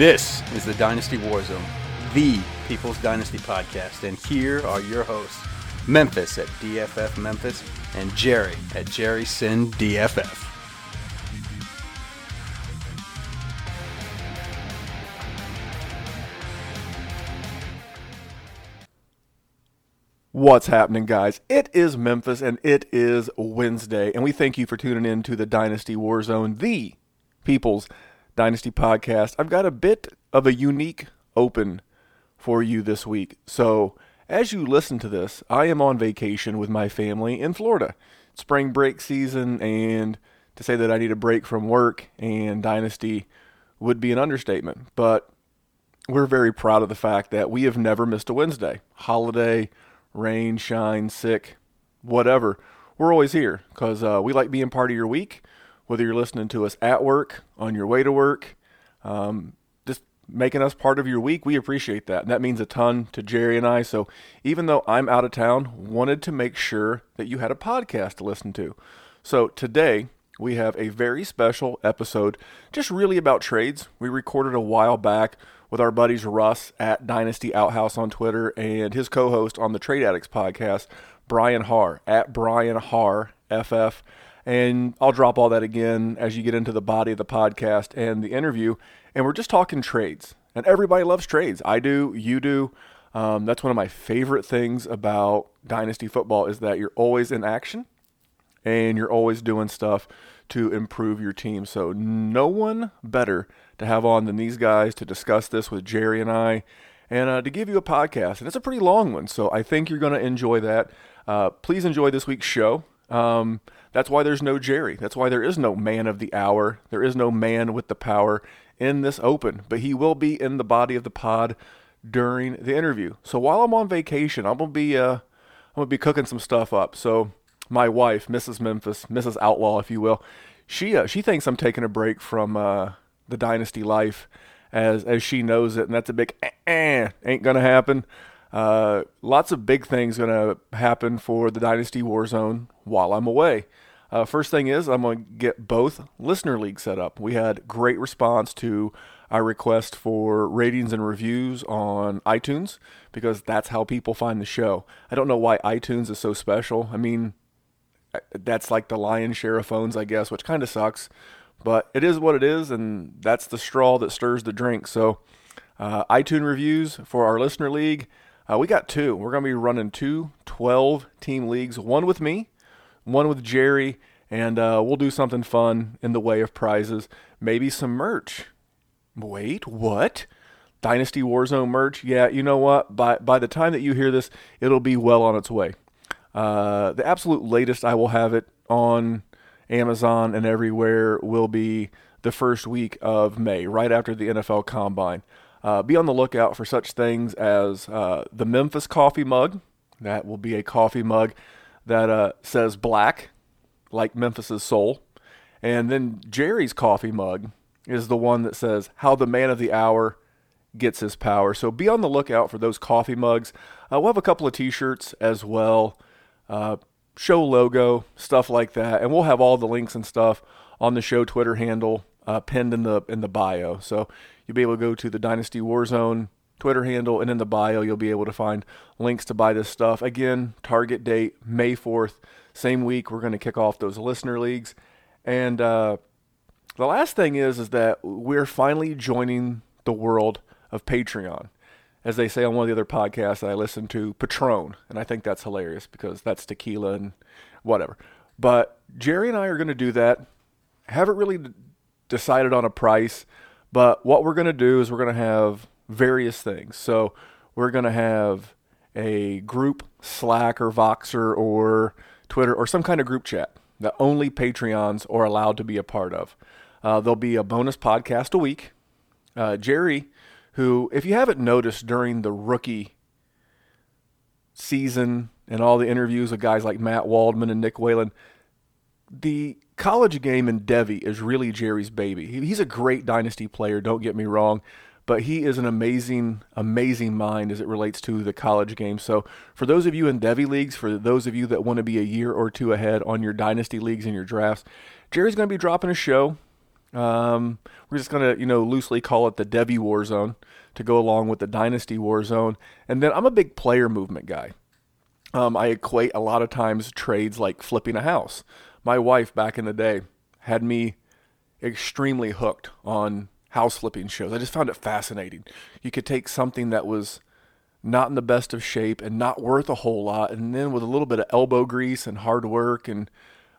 This is the Dynasty Warzone, the People's Dynasty podcast, and here are your hosts, Memphis at DFF Memphis and Jerry at Jerry Sin DFF. What's happening, guys? It is Memphis and it is Wednesday, and we thank you for tuning in to the Dynasty Warzone, the People's Dynasty podcast. I've got a bit of a unique open for you this week. So, as you listen to this, I am on vacation with my family in Florida. Spring break season, and to say that I need a break from work and Dynasty would be an understatement. But we're very proud of the fact that we have never missed a Wednesday. Holiday, rain, shine, sick, whatever. We're always here because uh, we like being part of your week, whether you're listening to us at work, on your way to work, um, just making us part of your week. We appreciate that. And that means a ton to Jerry and I. So even though I'm out of town, wanted to make sure that you had a podcast to listen to. So today, we have a very special episode, just really about trades. We recorded a while back with our buddies Russ at Dynasty Outhouse on Twitter and his co host on the Trade Addicts podcast, Brian Harr, at Brian Harr FF. And I'll drop all that again as you get into the body of the podcast and the interview. And we're just talking trades. And everybody loves trades. I do, you do. Um, that's one of my favorite things about Dynasty football is that you're always in action and you're always doing stuff to improve your team. So no one better to have on than these guys to discuss this with Jerry and I, and uh, to give you a podcast. And it's a pretty long one, so I think you're going to enjoy that. Uh, please enjoy this week's show. Um, that's why there's no Jerry. That's why there is no man of the hour. There is no man with the power in this open, but he will be in the body of the pod during the interview. So while I'm on vacation, I'm gonna be uh, I'm gonna be cooking some stuff up. So my wife, Mrs. Memphis, Mrs. Outlaw, if you will, she uh, she thinks I'm taking a break from uh, the dynasty life as as she knows it, and that's a big eh, eh ain't gonna happen. Uh, lots of big things gonna happen for the dynasty Warzone while I'm away. Uh, first thing is I'm gonna get both listener leagues set up. We had great response to our request for ratings and reviews on iTunes because that's how people find the show. I don't know why iTunes is so special. I mean, that's like the lion's share of phones, I guess, which kind of sucks. But it is what it is, and that's the straw that stirs the drink. So, uh, iTunes reviews for our listener league. Uh, we got two. We're going to be running two 12 team leagues, one with me, one with Jerry, and uh, we'll do something fun in the way of prizes, maybe some merch. Wait, what? Dynasty Warzone merch? Yeah, you know what? By by the time that you hear this, it'll be well on its way. Uh, the absolute latest I will have it on Amazon and everywhere will be the first week of May, right after the NFL Combine. Uh, be on the lookout for such things as uh, the Memphis coffee mug. That will be a coffee mug that uh, says black, like Memphis's soul. And then Jerry's coffee mug is the one that says how the man of the hour gets his power. So be on the lookout for those coffee mugs. Uh, we'll have a couple of t-shirts as well uh, show logo, stuff like that, and we'll have all the links and stuff on the show Twitter handle uh, pinned in the in the bio. So you'll be able to go to the Dynasty Warzone Twitter handle, and in the bio, you'll be able to find links to buy this stuff. Again, target date May 4th. Same week, we're going to kick off those listener leagues. And uh, the last thing is, is that we're finally joining the world of Patreon. As they say on one of the other podcasts that I listen to, Patron. And I think that's hilarious because that's tequila and whatever. But Jerry and I are going to do that. Haven't really decided on a price, but what we're going to do is we're going to have various things. So we're going to have a group Slack or Voxer or Twitter or some kind of group chat that only Patreons are allowed to be a part of. Uh, there'll be a bonus podcast a week. Uh, Jerry, who, if you haven't noticed during the rookie season and all the interviews with guys like Matt Waldman and Nick Whalen, the college game in Devy is really Jerry's baby. He's a great dynasty player, don't get me wrong, but he is an amazing, amazing mind as it relates to the college game. So, for those of you in Devy leagues, for those of you that want to be a year or two ahead on your dynasty leagues and your drafts, Jerry's going to be dropping a show. Um, we're just going to, you know, loosely call it the Devy War Zone to go along with the Dynasty War Zone. And then I'm a big player movement guy. Um, I equate a lot of times trades like flipping a house. My wife back in the day had me extremely hooked on house flipping shows. I just found it fascinating. You could take something that was not in the best of shape and not worth a whole lot, and then with a little bit of elbow grease and hard work and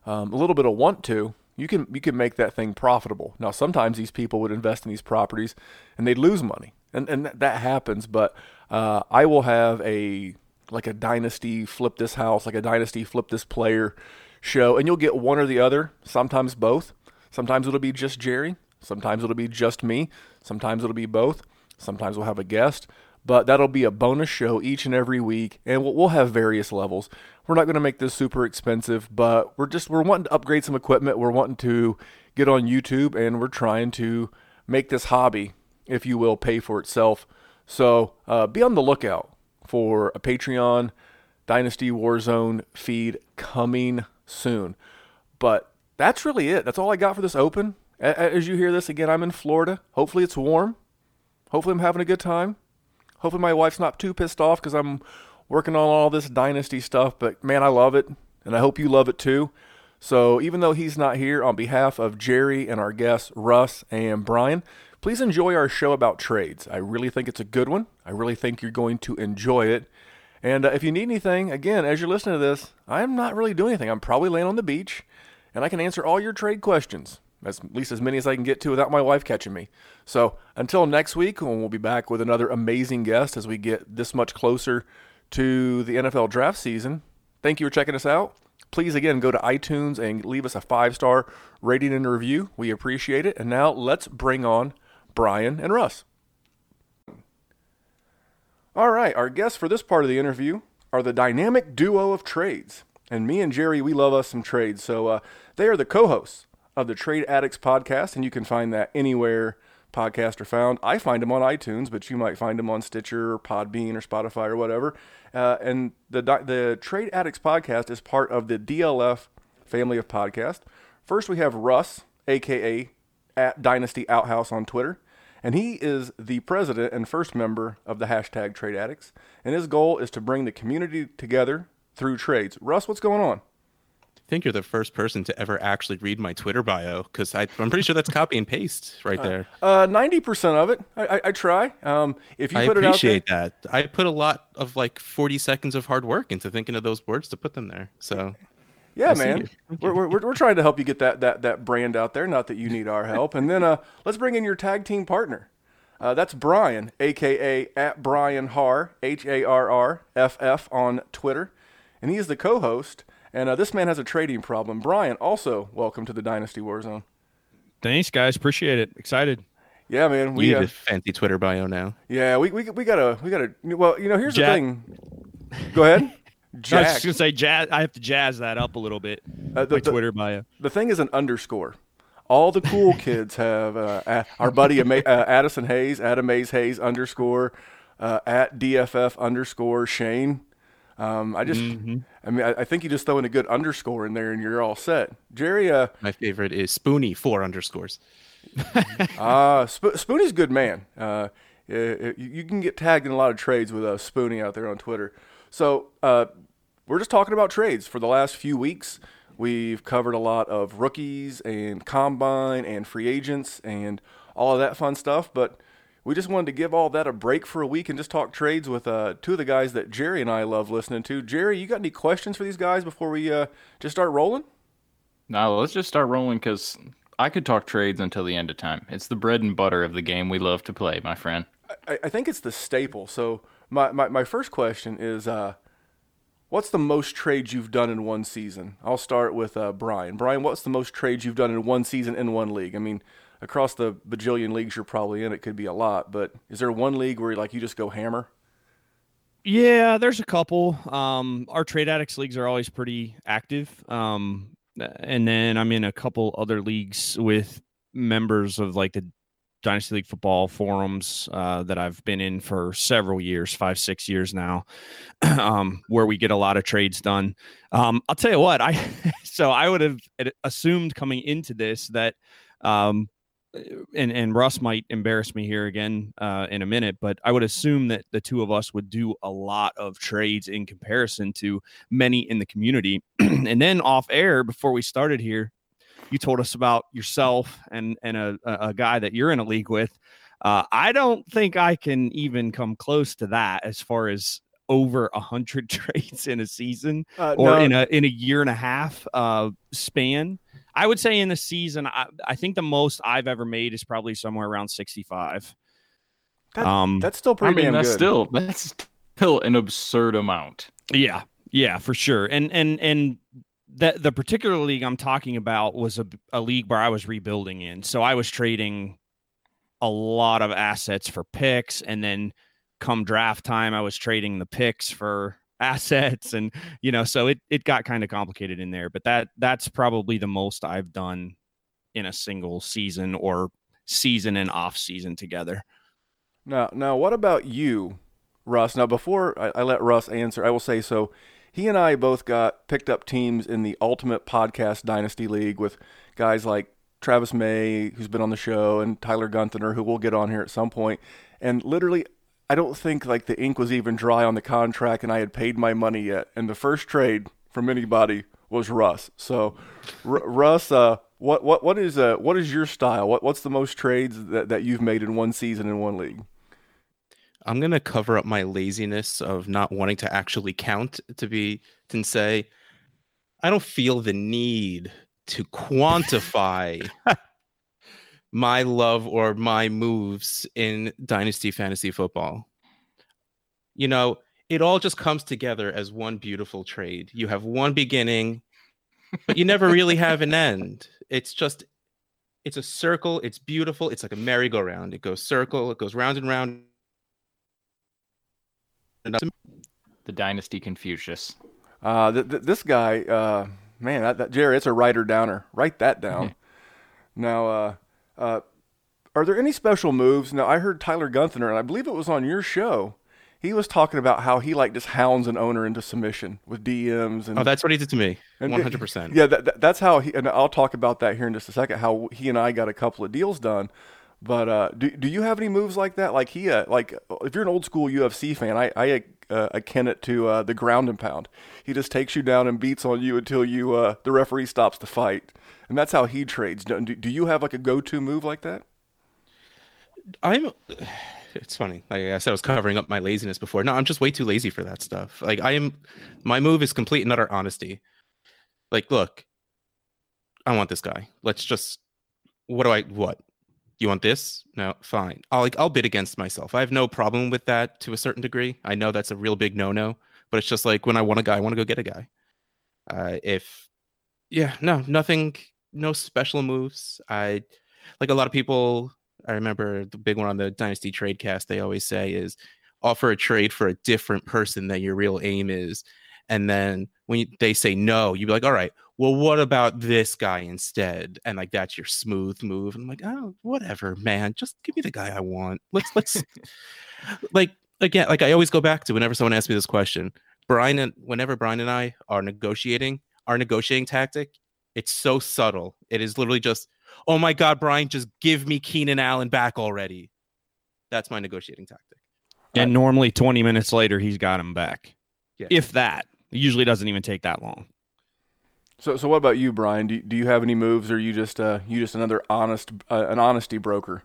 um, a little bit of want to, you can you can make that thing profitable. Now, sometimes these people would invest in these properties and they'd lose money, and and that happens. But uh, I will have a like a dynasty flip this house, like a dynasty flip this player show, and you'll get one or the other. Sometimes both. Sometimes it'll be just Jerry. Sometimes it'll be just me. Sometimes it'll be both. Sometimes we'll have a guest. But that'll be a bonus show each and every week, and we'll, we'll have various levels. We're not going to make this super expensive, but we're just we're wanting to upgrade some equipment. We're wanting to get on YouTube, and we're trying to make this hobby, if you will, pay for itself. So uh, be on the lookout for a Patreon Dynasty Warzone feed coming soon. But that's really it. That's all I got for this open. As you hear this again, I'm in Florida. Hopefully it's warm. Hopefully I'm having a good time. Hopefully my wife's not too pissed off because I'm working on all this dynasty stuff. But man, I love it, and I hope you love it too. So even though he's not here, on behalf of Jerry and our guests Russ and Brian, please enjoy our show about trades. I really think it's a good one. I really think you're going to enjoy it. And uh, if you need anything, again, as you're listening to this, I'm not really doing anything. I'm probably laying on the beach, and I can answer all your trade questions, at least as many as I can get to without my wife catching me. So until next week, when we'll be back with another amazing guest as we get this much closer to the NFL draft season. Thank you for checking us out. Please, again, go to iTunes and leave us a five star rating and review. We appreciate it. And now let's bring on Brian and Russ. All right, our guests for this part of the interview are the dynamic duo of trades. And me and Jerry, we love us some trades. So uh, they are the co hosts of the Trade Addicts podcast, and you can find that anywhere podcasts are found. I find them on iTunes, but you might find them on Stitcher or Podbean or Spotify or whatever. Uh, and the the Trade Addicts podcast is part of the DLF family of podcasts. First, we have Russ, aka at Dynasty Outhouse on Twitter and he is the president and first member of the hashtag Trade Addicts. And his goal is to bring the community together through trades. Russ, what's going on? I think you're the first person to ever actually read my Twitter bio because I'm pretty sure that's copy and paste right uh, there. Uh, ninety uh, percent of it, I, I, I try. Um, if you I put appreciate it out there, that. I put a lot of like forty seconds of hard work into thinking of those words to put them there. So yeah, man. We're, we're, we're trying to help you get that, that, that brand out there. Not that you need our help. And then uh, let's bring in your tag team partner. Uh, that's Brian, aka at Brian Harr, H A R R F F on Twitter, and he is the co-host. And uh, this man has a trading problem. Brian, also welcome to the Dynasty Warzone. Thanks, guys. Appreciate it. Excited. Yeah, man. We you need uh, a fancy Twitter bio now. Yeah, we we we gotta we gotta. Well, you know, here's Jack. the thing. Go ahead. Jack. I was just gonna say jazz. I have to jazz that up a little bit. Uh, the, my the, Twitter bio. The thing is an underscore. All the cool kids have uh, our buddy uh, Addison Hayes, Adam Mays Hayes underscore uh, at DFF underscore Shane. Um, I just, mm-hmm. I mean, I, I, think you just throw in a good underscore in there and you're all set. Jerry, uh, my favorite is Spoonie four underscores. Ah, uh, Sp- Spoonie's a good man. Uh, Yeah, you can get tagged in a lot of trades with uh, Spoonie out there on Twitter. So uh, we're just talking about trades for the last few weeks. We've covered a lot of rookies and combine and free agents and all of that fun stuff. But we just wanted to give all that a break for a week and just talk trades with uh, two of the guys that Jerry and I love listening to. Jerry, you got any questions for these guys before we uh, just start rolling? No, let's just start rolling because I could talk trades until the end of time. It's the bread and butter of the game we love to play, my friend. I, I think it's the staple. So my, my, my first question is uh, what's the most trades you've done in one season? I'll start with uh, Brian. Brian, what's the most trades you've done in one season in one league? I mean, across the bajillion leagues you're probably in, it could be a lot, but is there one league where like you just go hammer? Yeah, there's a couple. Um, our trade addicts leagues are always pretty active. Um, and then I'm in a couple other leagues with members of like the Dynasty League football forums uh, that I've been in for several years, five, six years now, um, where we get a lot of trades done. Um, I'll tell you what, I so I would have assumed coming into this that um, and and Russ might embarrass me here again uh, in a minute, but I would assume that the two of us would do a lot of trades in comparison to many in the community. and then off air before we started here, you told us about yourself and and a, a guy that you're in a league with. Uh, I don't think I can even come close to that as far as over a hundred trades in a season uh, or no. in a in a year and a half uh, span. I would say in the season, I, I think the most I've ever made is probably somewhere around 65. That, um, that's still pretty. I mean, that's good. still that's still an absurd amount. Yeah, yeah, for sure. And and and that the particular league I'm talking about was a, a league where I was rebuilding in, so I was trading a lot of assets for picks, and then come draft time, I was trading the picks for assets and you know so it it got kind of complicated in there but that that's probably the most I've done in a single season or season and off season together. Now now what about you, Russ? Now before I, I let Russ answer, I will say so he and I both got picked up teams in the Ultimate Podcast Dynasty League with guys like Travis May, who's been on the show, and Tyler Gunther, who we'll get on here at some point. And literally I don't think like the ink was even dry on the contract and I had paid my money yet. And the first trade from anybody was Russ. So, R- Russ, uh, what what what is uh what is your style? What what's the most trades that, that you've made in one season in one league? I'm gonna cover up my laziness of not wanting to actually count to be to say I don't feel the need to quantify my love or my moves in dynasty fantasy football. You know, it all just comes together as one beautiful trade. You have one beginning, but you never really have an end. It's just it's a circle, it's beautiful, it's like a merry-go-round. It goes circle, it goes round and round. The Dynasty Confucius. Uh, th- th- this guy, uh, man, that, that, Jerry, it's a writer downer. Write that down. now, uh, uh, are there any special moves? Now, I heard Tyler Gunther, and I believe it was on your show. He was talking about how he like just hounds an owner into submission with DMs and oh, that's what he did to me, one hundred percent. Yeah, that, that's how he. And I'll talk about that here in just a second. How he and I got a couple of deals done. But uh, do do you have any moves like that? Like he, uh, like if you're an old school UFC fan, I I uh, akin it to uh, the ground and pound. He just takes you down and beats on you until you uh, the referee stops the fight and that's how he trades. Do, do you have like a go-to move like that? I'm. It's funny. Like I said, I was covering up my laziness before. No, I'm just way too lazy for that stuff. Like I am. My move is complete and utter honesty. Like, look, I want this guy. Let's just. What do I? What? You want this? No, fine. I'll like I'll bid against myself. I have no problem with that to a certain degree. I know that's a real big no-no, but it's just like when I want a guy, I want to go get a guy. Uh, if yeah, no, nothing no special moves. I like a lot of people. I remember the big one on the Dynasty Trade Cast. They always say is offer a trade for a different person than your real aim is, and then when you, they say no, you be like, all right, well, what about this guy instead? And like that's your smooth move. And I'm like, oh, whatever, man. Just give me the guy I want. Let's let's like again, like I always go back to whenever someone asks me this question. Brian and whenever Brian and I are negotiating, our negotiating tactic it's so subtle. It is literally just, oh my God, Brian, just give me Keenan Allen back already. That's my negotiating tactic. And uh, normally 20 minutes later, he's got him back. Yeah. If that. It usually doesn't even take that long. So, so what about you, Brian? Do, do you have any moves, or you just uh, you just another honest uh, an honesty broker?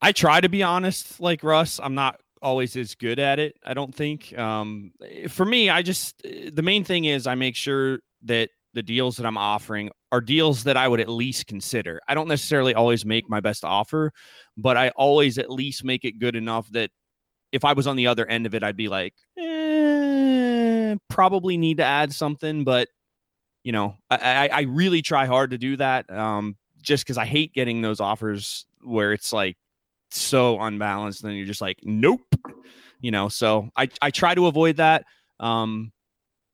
I try to be honest, like Russ. I'm not always as good at it. I don't think. Um, for me, I just the main thing is I make sure that the deals that I'm offering are deals that I would at least consider. I don't necessarily always make my best offer, but I always at least make it good enough that if I was on the other end of it, I'd be like, eh, probably need to add something, but you know, I, I, really try hard to do that. Um, just because I hate getting those offers where it's like so unbalanced, and you're just like, nope, you know. So I I try to avoid that. Um,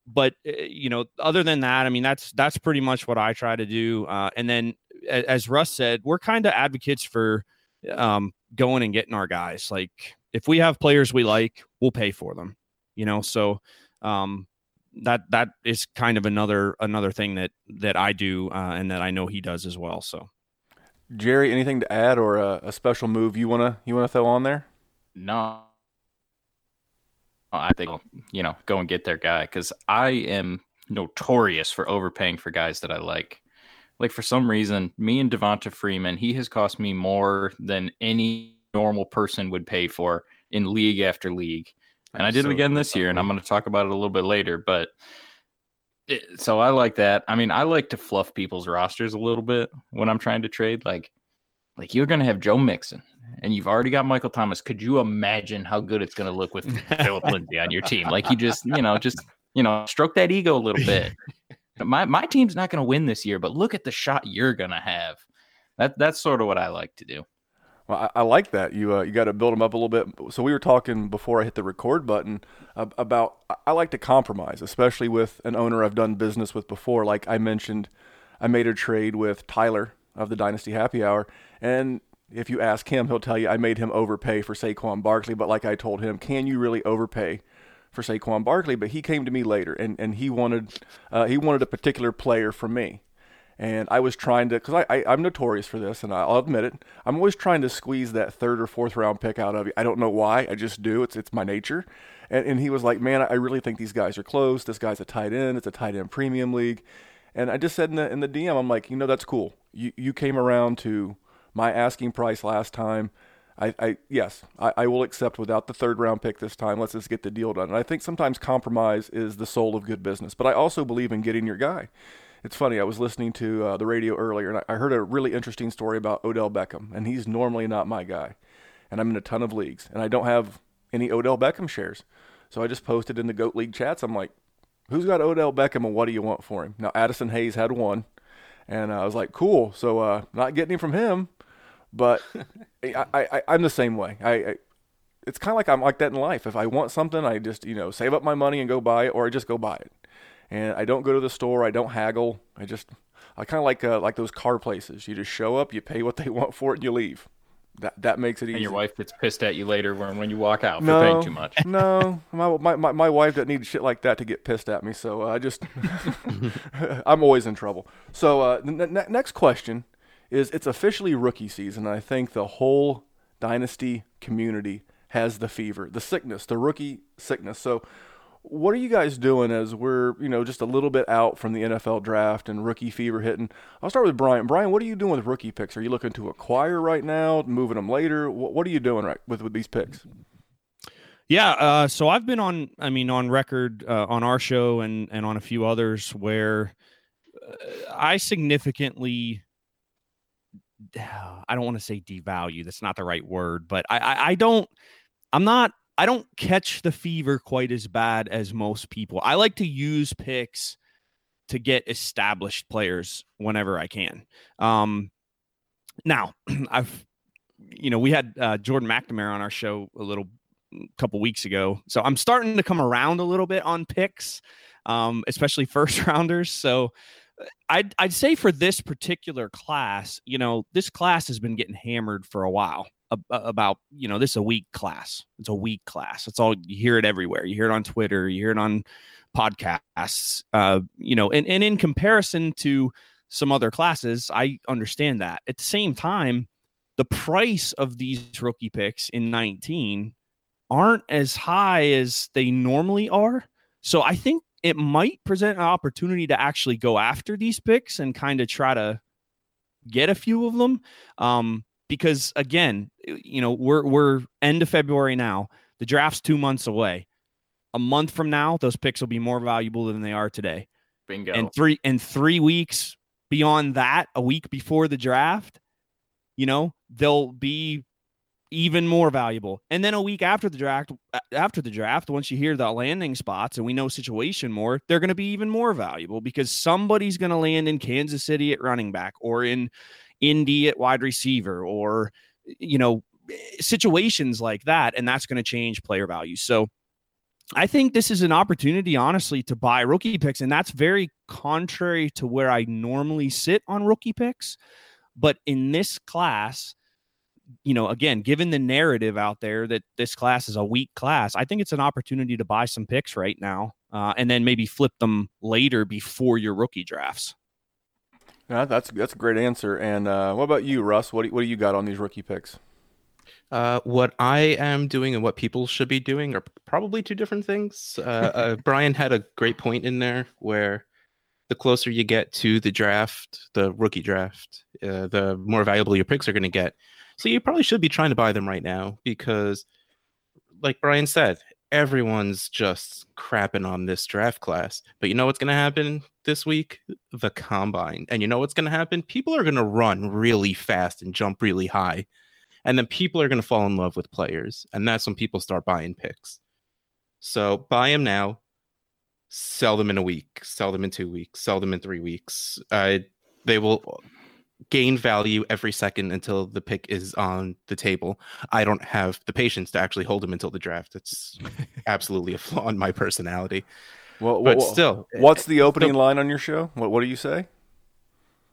but uh, you know, other than that, I mean, that's that's pretty much what I try to do. Uh, and then, as Russ said, we're kind of advocates for um, going and getting our guys. Like, if we have players we like, we'll pay for them. You know, so um, that that is kind of another another thing that that I do uh, and that I know he does as well. So, Jerry, anything to add or a, a special move you wanna you wanna throw on there? No, I think you know go and get their guy because I am notorious for overpaying for guys that I like. Like for some reason, me and Devonta Freeman, he has cost me more than any normal person would pay for in league after league. And I did so, it again this uh, year, and I'm going to talk about it a little bit later. But it, so I like that. I mean, I like to fluff people's rosters a little bit when I'm trying to trade. Like, like you're going to have Joe Mixon, and you've already got Michael Thomas. Could you imagine how good it's going to look with Philip Lindsay on your team? Like, you just, you know, just you know, stroke that ego a little bit. my my team's not going to win this year, but look at the shot you're going to have. That that's sort of what I like to do. Well, I, I like that. You uh, you got to build them up a little bit. So we were talking before I hit the record button about I like to compromise, especially with an owner I've done business with before. Like I mentioned, I made a trade with Tyler of the Dynasty Happy Hour, and if you ask him, he'll tell you I made him overpay for Saquon Barkley. But like I told him, can you really overpay for Saquon Barkley? But he came to me later, and, and he wanted uh, he wanted a particular player from me and I was trying to because I, I am notorious for this, and I'll admit it. I'm always trying to squeeze that third or fourth round pick out of you. I don't know why. I just do. It's it's my nature. And and he was like, man, I really think these guys are close. This guy's a tight end. It's a tight end premium league. And I just said in the in the DM, I'm like, you know, that's cool. You you came around to my asking price last time. I, I yes, I, I will accept without the third round pick this time. Let's just get the deal done. And I think sometimes compromise is the soul of good business. But I also believe in getting your guy it's funny. I was listening to uh, the radio earlier, and I, heard a really interesting story about Odell Beckham, and he's normally not my guy, and I'm in a ton of leagues, and I don't have any Odell Beckham shares, so I just posted in the Goat League chats. I'm like, "Who's got Odell Beckham, and what do you want for him?" Now Addison Hayes had one, and I was like, "Cool." So uh, not getting him from him, but I, I, I'm the same way. I, I it's kind of like I'm like that in life. If I want something, I just you know save up my money and go buy it, or I just go buy it and I don't go to the store. I don't haggle. I just I kind of like uh, like those car places. You just show up, you pay what they want for it, and you leave. That that makes it easy. And your wife gets pissed at you later when, when you walk out no, for paying too much. No, my, my, my, my wife doesn't need shit like that to get pissed at me. So uh, I just I'm always in trouble. So uh, the n- next question is: It's officially rookie season. I think the whole dynasty community has the fever, the sickness, the rookie sickness. So what are you guys doing as we're, you know, just a little bit out from the NFL draft and rookie fever hitting? I'll start with Brian. Brian, what are you doing with rookie picks? Are you looking to acquire right now, moving them later? What, are you doing right with, with these picks? Yeah, uh, so I've been on, I mean, on record uh, on our show and and on a few others where uh, I significantly, I don't want to say devalue. That's not the right word, but I, I, I don't, I'm not I don't catch the fever quite as bad as most people. I like to use picks to get established players whenever I can. Um, now, I've, you know, we had uh, Jordan McNamara on our show a little couple weeks ago, so I'm starting to come around a little bit on picks, um, especially first rounders. So. Uh, I'd, I'd say for this particular class, you know, this class has been getting hammered for a while about you know this is a weak class. It's a weak class. It's all you hear it everywhere. You hear it on twitter. You hear it on podcasts uh you know and, and in comparison to some other classes i understand that. At the same time the price of these rookie picks in 19 aren't as high as they normally are. So I think it might present an opportunity to actually go after these picks and kind of try to get a few of them. Um, because again, eh, you know, we're we're end of February now. The draft's two months away. A month from now, those picks will be more valuable than they are today. Bingo. And three and three weeks beyond that, a week before the draft, you know, they'll be even more valuable. And then a week after the draft, after the draft, once you hear the landing spots and we know situation more, they're going to be even more valuable because somebody's going to land in Kansas City at running back or in Indy at wide receiver or you know situations like that, and that's going to change player value. So. I think this is an opportunity, honestly, to buy rookie picks. And that's very contrary to where I normally sit on rookie picks. But in this class, you know, again, given the narrative out there that this class is a weak class, I think it's an opportunity to buy some picks right now uh, and then maybe flip them later before your rookie drafts. Yeah, that's that's a great answer. And uh, what about you, Russ? What do, what do you got on these rookie picks? Uh, what I am doing and what people should be doing are probably two different things. Uh, uh, Brian had a great point in there where the closer you get to the draft, the rookie draft, uh, the more valuable your picks are going to get. So you probably should be trying to buy them right now because, like Brian said, everyone's just crapping on this draft class. But you know what's going to happen this week? The combine. And you know what's going to happen? People are going to run really fast and jump really high. And then people are going to fall in love with players. And that's when people start buying picks. So buy them now, sell them in a week, sell them in two weeks, sell them in three weeks. Uh, they will gain value every second until the pick is on the table. I don't have the patience to actually hold him until the draft. It's absolutely a flaw in my personality. Well, but well, still, what's eh, the opening line on your show? What What do you say?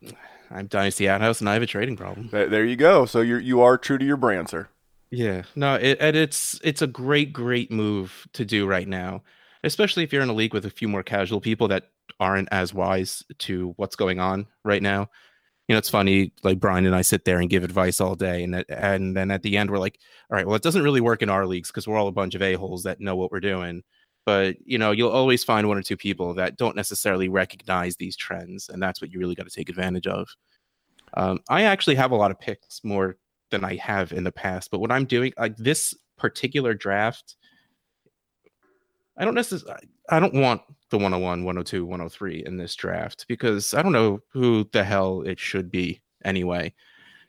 I'm Dynasty Outhouse, and I have a trading problem. There, there you go. So you you are true to your brand, sir. Yeah, no, it, and it's it's a great great move to do right now, especially if you're in a league with a few more casual people that aren't as wise to what's going on right now you know, it's funny. Like Brian and I sit there and give advice all day, and and then at the end we're like, all right, well, it doesn't really work in our leagues because we're all a bunch of a holes that know what we're doing. But you know, you'll always find one or two people that don't necessarily recognize these trends, and that's what you really got to take advantage of. Um, I actually have a lot of picks more than I have in the past, but what I'm doing, like this particular draft, I don't necessarily, I don't want the 101, 102, 103 in this draft because I don't know who the hell it should be anyway.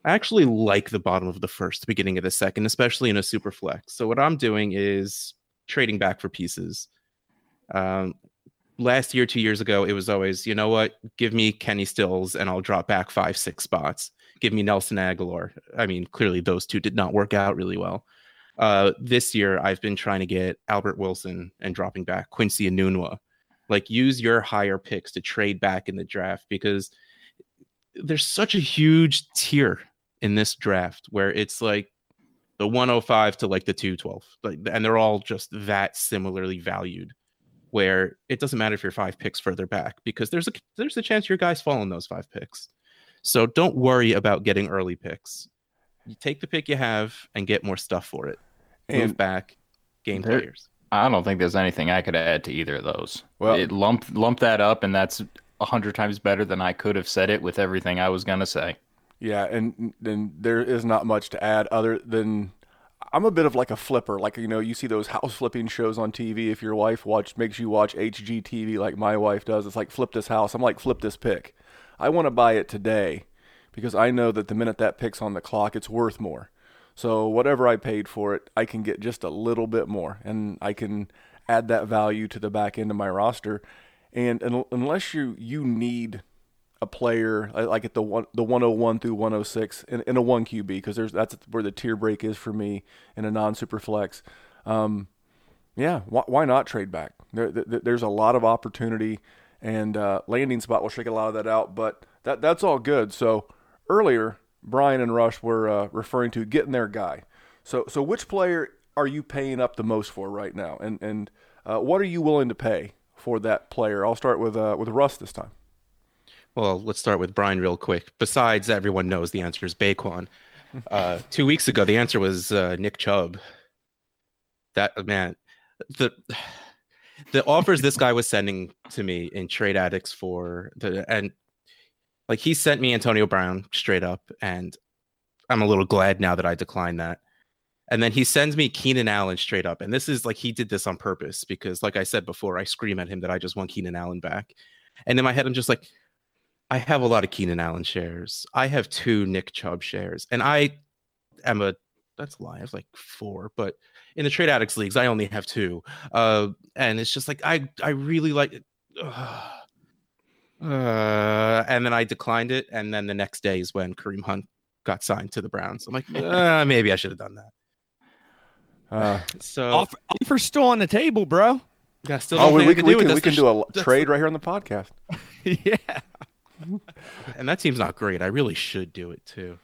I actually like the bottom of the first, the beginning of the second, especially in a super flex. So what I'm doing is trading back for pieces. Um, last year, two years ago, it was always, you know what, give me Kenny Stills and I'll drop back five, six spots. Give me Nelson Agholor. I mean, clearly those two did not work out really well. Uh, this year, I've been trying to get Albert Wilson and dropping back Quincy Enunwa like use your higher picks to trade back in the draft because there's such a huge tier in this draft where it's like the 105 to like the 212 like and they're all just that similarly valued where it doesn't matter if you're five picks further back because there's a there's a chance your guys fall in those five picks. So don't worry about getting early picks. You take the pick you have and get more stuff for it move And back game there- players I don't think there's anything I could add to either of those. Well- it lump lump that up, and that's a hundred times better than I could have said it with everything I was gonna say. Yeah, and then there is not much to add other than I'm a bit of like a flipper. Like you know, you see those house flipping shows on TV. If your wife watch makes you watch HGTV like my wife does, it's like flip this house. I'm like flip this pick. I want to buy it today because I know that the minute that pick's on the clock, it's worth more. So whatever I paid for it, I can get just a little bit more, and I can add that value to the back end of my roster. And, un unless you you need a player like at the one the 101 through 106 in, in a one QB because there's that's where the tier break is for me in a non super flex. Um, yeah, why, why not trade back? There, there, there's a lot of opportunity, and uh, landing spot will shake a lot of that out. But that that's all good. So earlier, Brian and Russ were uh, referring to getting their guy. So so which player are you paying up the most for right now, and and uh, what are you willing to pay for that player? I'll start with uh, with Russ this time. Well, let's start with Brian real quick. Besides, everyone knows the answer is Saquon. uh, two weeks ago, the answer was uh, Nick Chubb. That man, the the offers this guy was sending to me in trade addicts for the and like he sent me Antonio Brown straight up, and I'm a little glad now that I declined that. And then he sends me Keenan Allen straight up. And this is like he did this on purpose because, like I said before, I scream at him that I just want Keenan Allen back. And in my head, I'm just like, I have a lot of Keenan Allen shares. I have two Nick Chubb shares. And I am a, that's a lie. I have like four, but in the trade addicts leagues, I only have two. Uh, and it's just like, I, I really like. Uh, and then I declined it. And then the next day is when Kareem Hunt got signed to the Browns. I'm like, uh, maybe I should have done that. Uh, So Offer, offer still on the table, bro. yeah, still oh, we, we can, do we it. can, we can do a that's- trade right here on the podcast. yeah. and that team's not great. I really should do it too.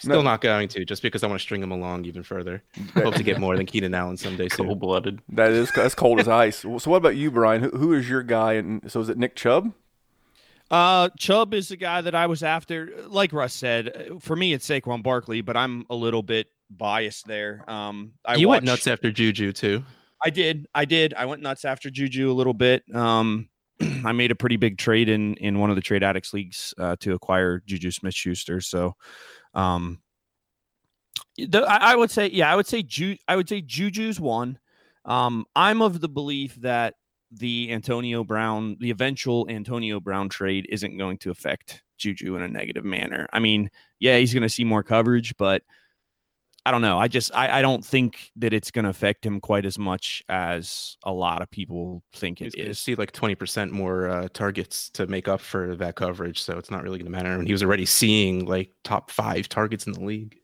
Still not going to, just because I want to string him along even further. Hope to get more than Keenan Allen someday soon. Cold blooded. That is that's cold as ice. So what about you, Brian? Who, who is your guy? And so is it Nick Chubb? Uh, Chubb is the guy that I was after. Like Russ said, for me it's Saquon Barkley, but I'm a little bit biased there. Um, I you went nuts after Juju too. I did. I did. I went nuts after Juju a little bit. Um, I made a pretty big trade in in one of the trade addicts leagues uh, to acquire Juju Smith Schuster. So, um, the, I, I would say, yeah, I would say Ju, I would say Juju's one. Um, I'm of the belief that the Antonio Brown, the eventual Antonio Brown trade, isn't going to affect Juju in a negative manner. I mean, yeah, he's going to see more coverage, but I don't know. I just I, I don't think that it's going to affect him quite as much as a lot of people think He's it to is. see like 20% more uh, targets to make up for that coverage. So it's not really going to matter. And he was already seeing like top five targets in the league.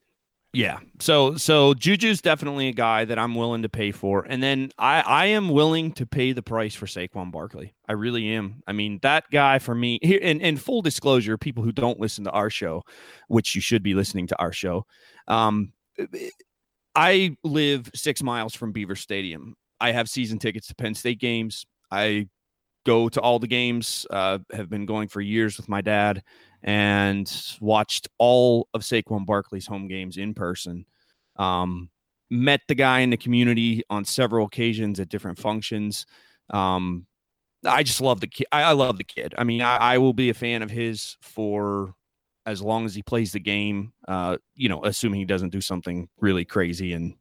Yeah. So so Juju's definitely a guy that I'm willing to pay for. And then I I am willing to pay the price for Saquon Barkley. I really am. I mean, that guy for me here and, and full disclosure, people who don't listen to our show, which you should be listening to our show. Um I live six miles from Beaver Stadium. I have season tickets to Penn State games. I go to all the games, uh, have been going for years with my dad and watched all of Saquon Barkley's home games in person. Um, met the guy in the community on several occasions at different functions. Um, I just love the kid. I, love the kid. I mean, I, I will be a fan of his for as long as he plays the game. Uh, you know, assuming he doesn't do something really crazy and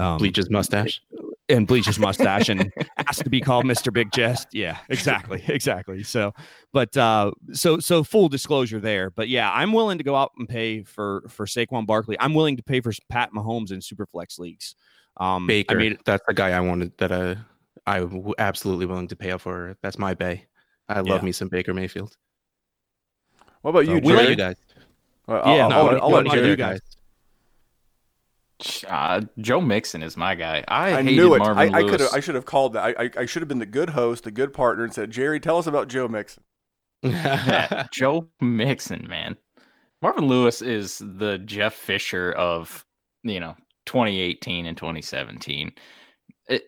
um, Bleach his mustache. And bleach his mustache and asked to be called Mr. Big Chest. Yeah, exactly, exactly. So, but uh, so so full disclosure there. But yeah, I'm willing to go out and pay for for Saquon Barkley. I'm willing to pay for Pat Mahomes in Superflex leagues. Um, Baker. I made that's the guy I wanted that uh, I w- absolutely willing to pay up for. That's my bay. I love Yeah. me some Baker Mayfield. What about So you, we What like about Jerry? you guys? Well, I'll- Yeah, I'll, no, I'll, what- let- I'll let about Jerry you go. guys? Uh, Joe Mixon is my guy. I, I hated knew it. Marvin I, I Lewis. could. I should have called that. I, I, I should have been the good host, the good partner, and said, "Jerry, tell us about Joe Mixon." Yeah, Joe Mixon, man. Marvin Lewis is the Jeff Fisher of, you know, 2018 and 2017. It,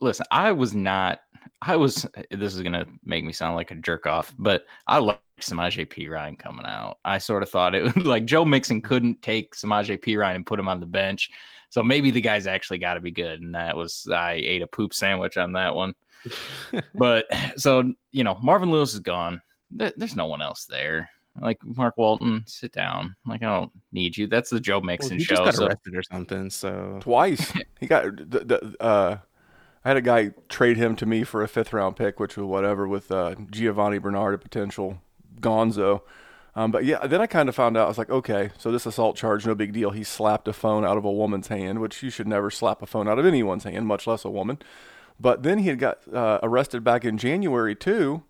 listen, I was not, I was, this is going to make me sound like a jerk off, but I like Samaje Perine coming out. I sort of thought it was like Joe Mixon couldn't take Samaje Perine and put him on the bench. So maybe the guy's actually got to be good. And that was, I ate a poop sandwich on that one. but so, you know, Marvin Lewis is gone. There's no one else there. Like Mark Walton, sit down. Like I don't need you. That's the Joe Well, Mixon he show. just got so- arrested or something. So Twice. he got. The, the, uh, I had a guy trade him to me for a fifth round pick, which was whatever, with uh, Giovani Bernard, a potential Gonzo. Um, but yeah, then I kind of found out. I was like, okay, so this assault charge, no big deal. He slapped a phone out of a woman's hand, which you should never slap a phone out of anyone's hand, much less a woman. But then he had got uh, arrested back in January too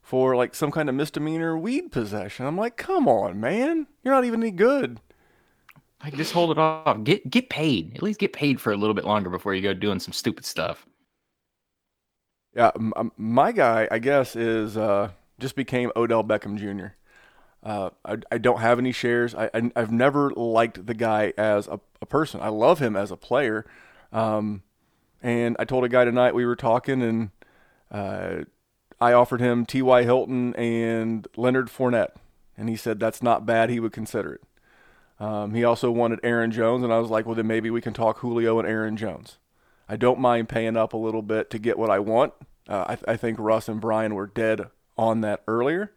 for like some kind of misdemeanor weed possession. I'm like, come on, man, you're not even any good. Like just hold it off. Get get paid. At least get paid for a little bit longer before you go doing some stupid stuff. Yeah, m- my guy, I guess, is uh, just became Odell Beckham Jr. Uh, I, I don't have any shares. I, I I've never liked the guy as a, a person. I love him as a player. Um, and I told a guy tonight we were talking, and uh, I offered him T.Y. Hilton and Leonard Fournette, and he said that's not bad. He would consider it. Um, he also wanted Aaron Jones, and I was like, well, then maybe we can talk Julio and Aaron Jones. I don't mind paying up a little bit to get what I want. Uh, I, th- I think Russ and Brian were dead on that earlier,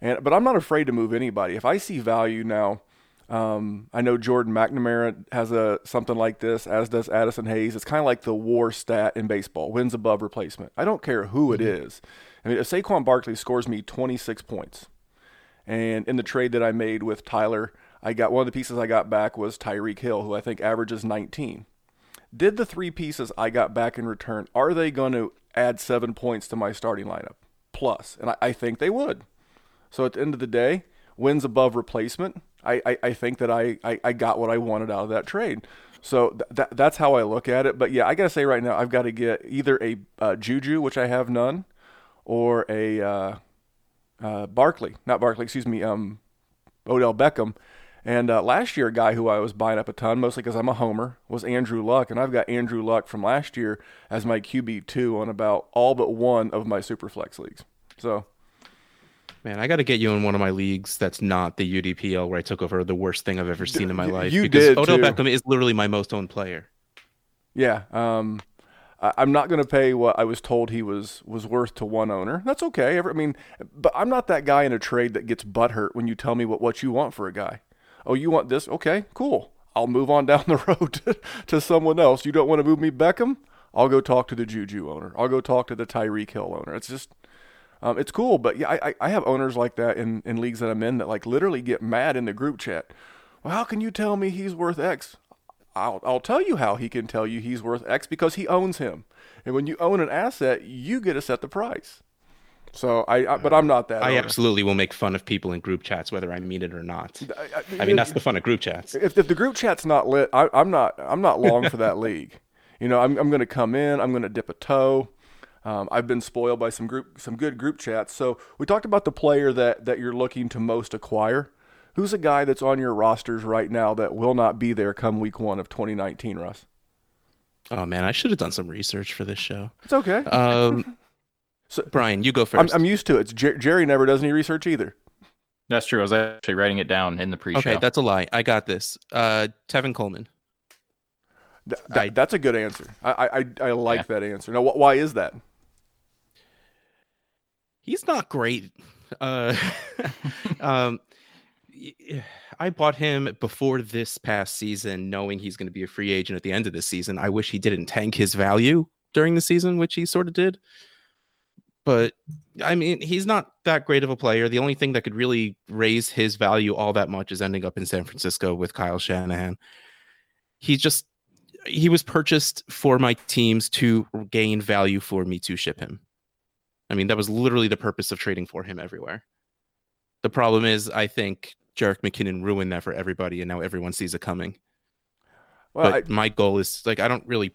and but I'm not afraid to move anybody. If I see value now, um, I know Jordan McNamara has a something like this, as does Addison Hayes. It's kind of like the WAR stat in baseball: wins above replacement. I don't care who it mm-hmm. I mean, if Saquon Barkley scores me 26 points, and in the trade that I made with Tyler, I got one of the pieces I got back was Tyreek Hill, who I think averages 19. Did the three pieces I got back in return are they going to add seven points to my starting lineup plus? And I, I think they would. So at the end of the day, wins above replacement I, I, I think that I, I, I, got what I wanted out of that trade. So th- that, that's how I look at it. But yeah, I got to say right now, I've got to get either a uh, Juju, which I have none, or a uh, uh, Barkley, not Barkley, excuse me, um, Odell Beckham. And uh, last year, a guy who I was buying up a ton, mostly because I'm a homer, was Andrew Luck. And I've got Andrew Luck from last year as my QB2 on about all but one of my Superflex leagues. So Man, I got to get you in one of my leagues that's not the UDPL where I took over the worst thing I've ever seen in my life. You because did Odell too. Beckham is literally my most owned player. Yeah, um, I, am not going to pay what I was told he was was worth to one owner. That's okay. I mean, but I'm not that guy in a trade that gets butthurt when you tell me what what you want for a guy. Oh, you want this? Okay, cool. I'll move on down the road to, someone else. You don't want to move me Beckham? I'll go talk to the Juju owner. I'll go talk to the Tyreek Hill owner. It's just um, it's cool, but yeah, I, I have owners like that in, in leagues that I'm in that like literally get mad in the group chat. Well, how can you tell me he's worth X? I'll, I'll tell you how he can tell you he's worth X because he owns him. And when you own an asset, you get to set the price. So I, I but I'm not that. I owner. absolutely will make fun of people in group chats, whether I mean it or not. I, I, I mean, that's the fun of group chats. If, if the group chat's not lit, I, am not. I'm not long for that league. You know, I'm, I'm going to come in. I'm going to dip a toe. Um, I've been spoiled by some group, some good group chats. So we talked about the player that that you're looking to most acquire. Who's a guy that's on your rosters right now that will not be there come week one of 2019, Russ? Oh man, I should have done some research for this show. It's okay. Um, so Brian, you go first. I'm, I'm used to it. Jer- Jerry never does any research either. That's true. I was actually writing it down in the pre-show. Okay, that's a lie. I got this. Uh, Tevin Coleman. Th- that's a good answer. I I, I like yeah. that answer. Now, wh- why is that? he's not great. Uh, um, I bought him before this past season, knowing he's going to be a free agent at the end of the season. I wish he didn't tank his value during the season, which he sort of did. But I mean, he's not that great of a player. The only thing that could really raise his value all that much is ending up in San Francisco with Kyle Shanahan. He just he was purchased for my teams to gain value for me to ship him. I mean, that was literally the purpose of trading for him everywhere. The problem is, I think Jerick McKinnon ruined that for everybody, and now everyone sees it coming. Well, but I, my goal is like I don't really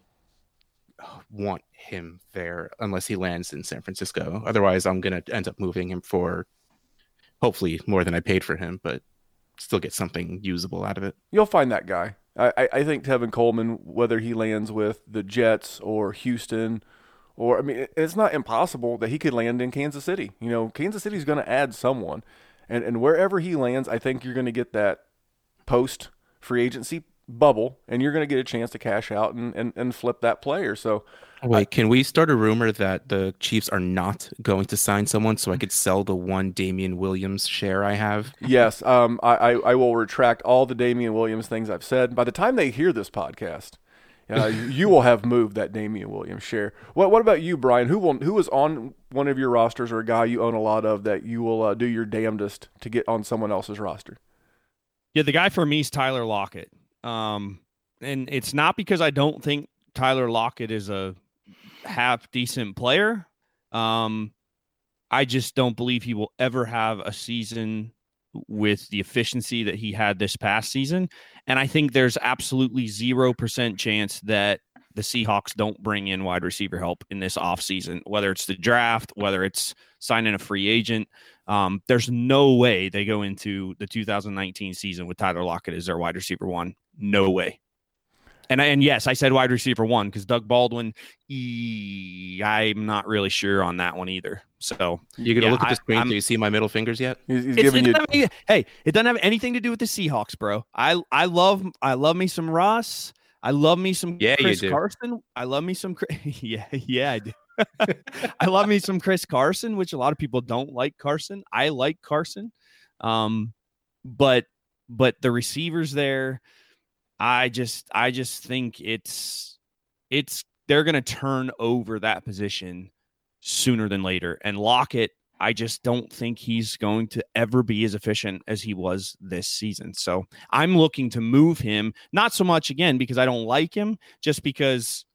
want him there unless he lands in San Francisco. Otherwise, I'm gonna end up moving him for hopefully more than I paid for him, but still get something usable out of it. You'll find that guy. I, I think Tevin Coleman, whether he lands with the Jets or Houston or I mean, it's not impossible that he could land in Kansas City. You know, Kansas City is going to add someone, and and wherever he lands, I think you're going to get that post free agency bubble, and you're going to get a chance to cash out and and, and flip that player. So. Wait, I, can we start a rumor that the Chiefs are not going to sign someone so I could sell the one Damien Williams share I have? Yes, um, I, I, I will retract all the Damien Williams things I've said. By the time they hear this podcast, uh, you will have moved that Damien Williams share. What What about you, Brian? Who will who is on one of your rosters or a guy you own a lot of that you will uh, do your damnedest to get on someone else's roster? Yeah, the guy for me is Tyler Lockett. Um, and it's not because I don't think Tyler Lockett is a half decent player. Um, I just don't believe he will ever have a season with the efficiency that he had this past season. And I think there's absolutely 0% chance that the Seahawks don't bring in wide receiver help in this offseason, whether it's the draft, whether it's signing a free agent. Um, there's no way they go into the 2019 season with Tyler Lockett as their wide receiver one. No way. And and yes, I said wide receiver one because Doug Baldwin. E, I'm not really sure on that one either. So you're gonna Yeah, look at the screen? I'm- Do you see my middle fingers yet? He's, he's giving it you. doesn't have any- hey, it doesn't have anything to do with the Seahawks, bro. I I love I love me some Ross. I love me some Yeah, Chris. Carson. I love me some Chris- yeah yeah I do. I love me some Chris Carson, which a lot of people don't like Carson. I like Carson, um, but but the receivers there, I just I just think it's it's they're gonna turn over that position sooner than later. And Lockett, I just don't think he's going to ever be as efficient as he was this season. So I'm looking to move him, not so much again because I don't like him, just because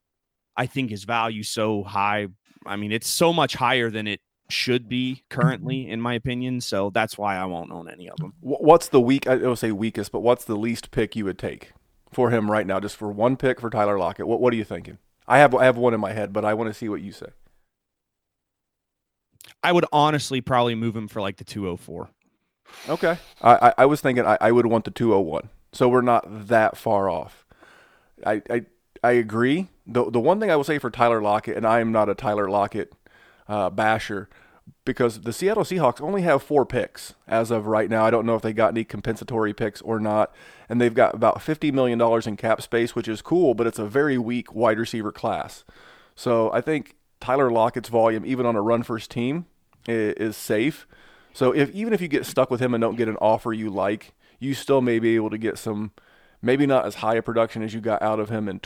I think his value so high. I mean, it's so much higher than it should be currently, mm-hmm. in my opinion. So that's why I won't own any of them. What's the weak? I don't say weakest, but what's the least pick you would take for him right now? Just for one pick for Tyler Lockett. What What are you thinking? I have I have one in my head, but I want to see what you say. I would honestly probably move him for like the 204. Okay. I, I, I was thinking I, I would want the 201. So we're not that far off. I, I, I agree. The, the one thing I will say for Tyler Lockett, and I am not a Tyler Lockett uh, basher, because the Seattle Seahawks only have four picks as of right now. I don't know if they got any compensatory picks or not. And they've got about $50 million in cap space, which is cool, but it's a very weak wide receiver class. So I think Tyler Lockett's volume, even on a run first team, is, safe. So if even if you get stuck with him and don't get an offer you like, you still may be able to get some, maybe not as high a production as you got out of him in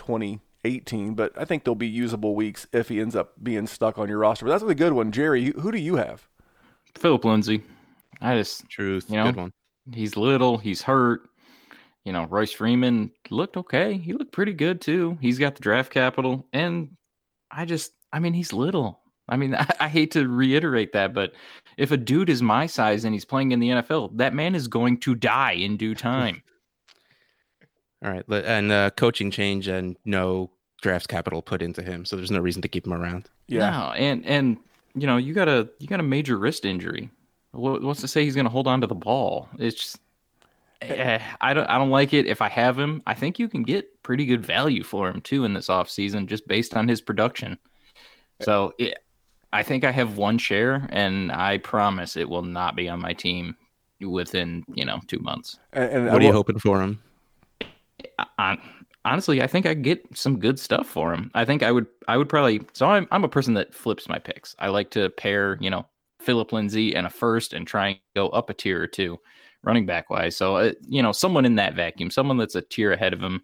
2018, but I think there'll be usable weeks if he ends up being stuck on your roster. But that's a good one, Jerry. Who, who do you have? Philip Lindsay. I just Truth. You know? Good one. he's little, he's hurt. You know, Royce Freeman looked okay. He looked pretty good too. He's got the draft capital, and I just, I mean, he's little. I mean, I, I hate to reiterate that, but if a dude is my size and he's playing in the NFL, that man is going to die in due time. All right. And uh, coaching change and no draft capital put into him. So there's no reason to keep him around. Yeah. No, and and you know, you got a you got a major wrist injury. What's to say he's going to hold on to the ball? It's just, eh, I don't I don't like it. If I have him, I think you can get pretty good value for him too in this offseason just based on his production. So it, I think I have one share, and I promise it will not be on my team within you know two months. And, and I What are you hoping for him? I, honestly, I think I get some good stuff for him. I think I would I would probably so I'm I'm a person that flips my picks. I like to pair, you know, Philip Lindsay and a first and try and go up a tier or two running back wise. So uh, you know, someone in that vacuum, someone that's a tier ahead of him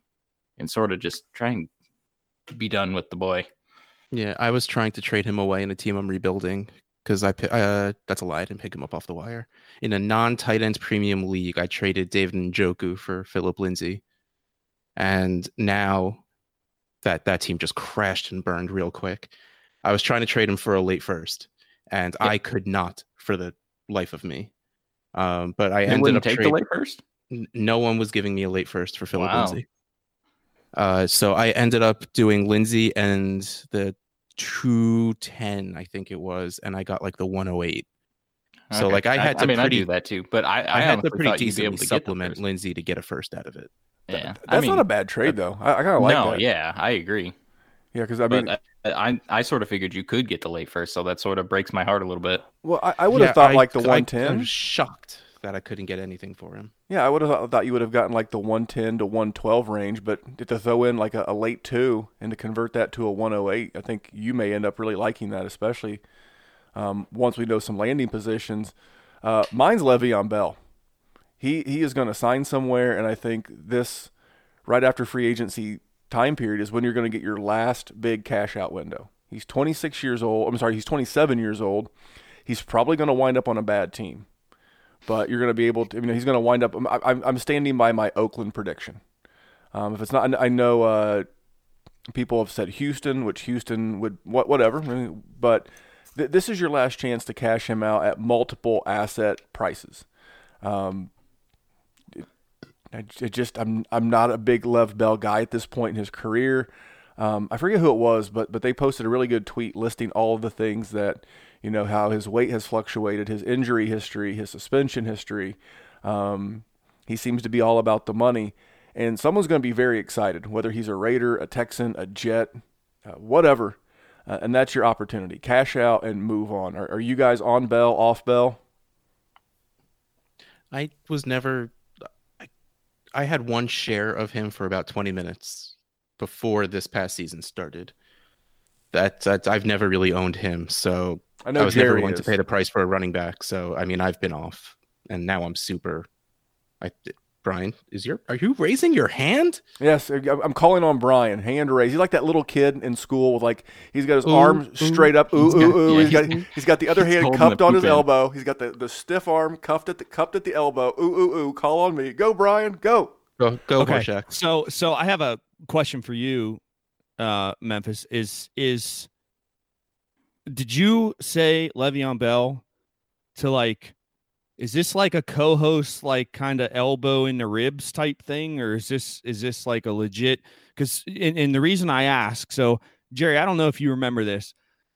and sort of just try and be done with the boy. Yeah, I was trying to trade him away in a team I'm rebuilding because I uh, that's a lie. I didn't pick him up off the wire. In a non-tight ends premium league, I traded David Njoku for Philip Lindsay, and now that that team just crashed and burned real quick. I was trying to trade him for a late first, and Yeah. I could not for the life of me. Um, but I They ended up take the late first. no one was giving me a late first for Philip Wow. Lindsay. Uh, so I ended up doing Lindsay and the 210, I think it was, and I got like the 108. So, Okay. like, I had I, to I mean, I do that too, but I, I, I, had to pretty thought you'd be able decently to get the supplement. Lindsay to get a first out of it. Yeah, That's I mean, not a bad trade, though. I, I kind of like no, that. yeah, I agree. Yeah, because I mean, but I, I, I sort of figured you could get the late first, so that sort of breaks my heart a little bit. well, I, I would have Yeah, thought I- like the 110. I was shocked that I couldn't get anything for him. Yeah, I would have thought, thought you would have gotten like the 110 to 112 range, but to throw in like a, a late two and to convert that to a 108, I think you may end up really liking that, especially um, once we know some landing positions. Uh, mine's Le'Veon Bell. He he is going to sign somewhere, and I think this right after free agency time period is when you're going to get your last big cash out window. He's 26 years old. I'm sorry, he's 27 years old. He's probably going to wind up on a bad team but you're going to be able to. You know, he's going to wind up. I'm, I'm, standing by my Oakland prediction. Um, if it's not, I know uh, people have said Houston, which Houston would what whatever. But th- this is your last chance to cash him out at multiple asset prices. Um, I, just I'm I'm not a big Lev Bell guy at this point in his career. Um, I forget who it was, but but they posted a really good tweet listing all of the things that you know how his weight has fluctuated, his injury history, his suspension history. Um, he seems to be all about the money, and someone's going to be very excited, whether he's a Raider, a Texan, a Jet, uh, whatever. Uh, and that's your opportunity. Cash out and move on. Are, are you guys on Bell, off Bell? I was never. I, had one share of him for about 20 minutes before this past season started. That, that I've never really owned him, so I know I was Jerry never willing is. to pay the price for a running back. So I mean, I've been off, and now I'm super. I Brian, is your are you raising your hand? Yes, I'm calling on Brian. Hand raised. He's like that little kid in school with like he's got his Ooh, arms ooh. straight up. Ooh He's ooh got- ooh. yeah, he's got he's- he's got the other hand holding cupped on his poop in. elbow. He's got the, the stiff arm cuffed at the cupped at the elbow. Ooh ooh ooh. Call on me. Go Brian. Go. Go go Okay. Horshack. So so I have a question for you, uh, Memphis. Is is did you say Le'Veon Bell to like is this like a co-host like kind of elbow in the ribs type thing or is this is this like a legit because and, and the reason i ask so jerry i don't know if you remember this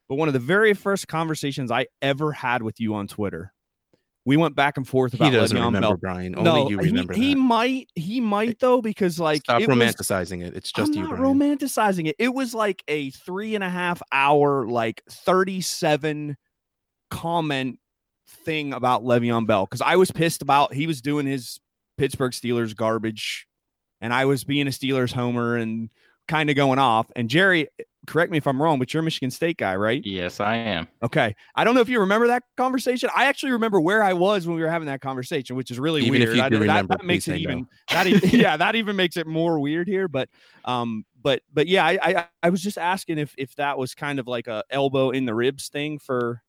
but one of the very first conversations i ever had with you on twitter we went back and forth about He doesn't Le'Veon remember Bell. Brian. Only you he- remember he, that. might he might though because like Stop it was- romanticizing it. It's just I'm you, not Brian. romanticizing it. It was like a three and a half hour, like 37 comment thing about Le'Veon Bell because I was pissed about he was doing his Pittsburgh Steelers garbage, and I was being a Steelers homer and kind of going off. And Jerry, correct me if I'm wrong, but you're a Michigan State guy, right? Yes, I am. Okay. I don't know if you remember that conversation. I actually remember where I was when we were having that conversation, which is really Even weird. I- that, remember, that makes it no. even that e- yeah, that even makes it more weird here. But um, but but yeah, I, I I was just asking if if that was kind of like a elbow in the ribs thing for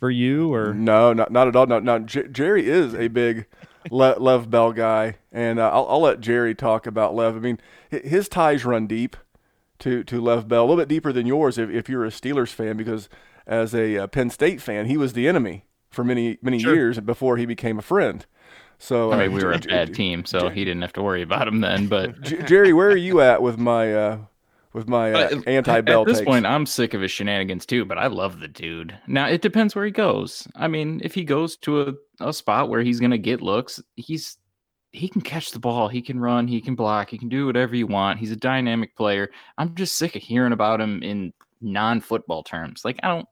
for you or No, not not at all. No, no. J- Jerry is a big Le- Lev Bell guy, and uh, I'll, I'll let Jerry talk about Lev. I mean, his ties run deep to to Lev Bell, a little bit deeper than yours if, if you're a Steelers fan, because as a uh, Penn State fan, he was the enemy for many many Sure. years before he became a friend. So I uh, we were a J- bad J- team, so he didn't have to worry about him then. But J- Jerry, where are you at with my uh, with my uh, Uh, anti Bell At this takes? point, I'm sick of his shenanigans too, but I love the dude. Now it depends where he goes. I mean, if he goes to a, a spot where he's gonna get looks, he's he can catch the ball, he can run, he can block, he can do whatever you want. He's a dynamic player. I'm just sick of hearing about him in non-football terms. Like I don't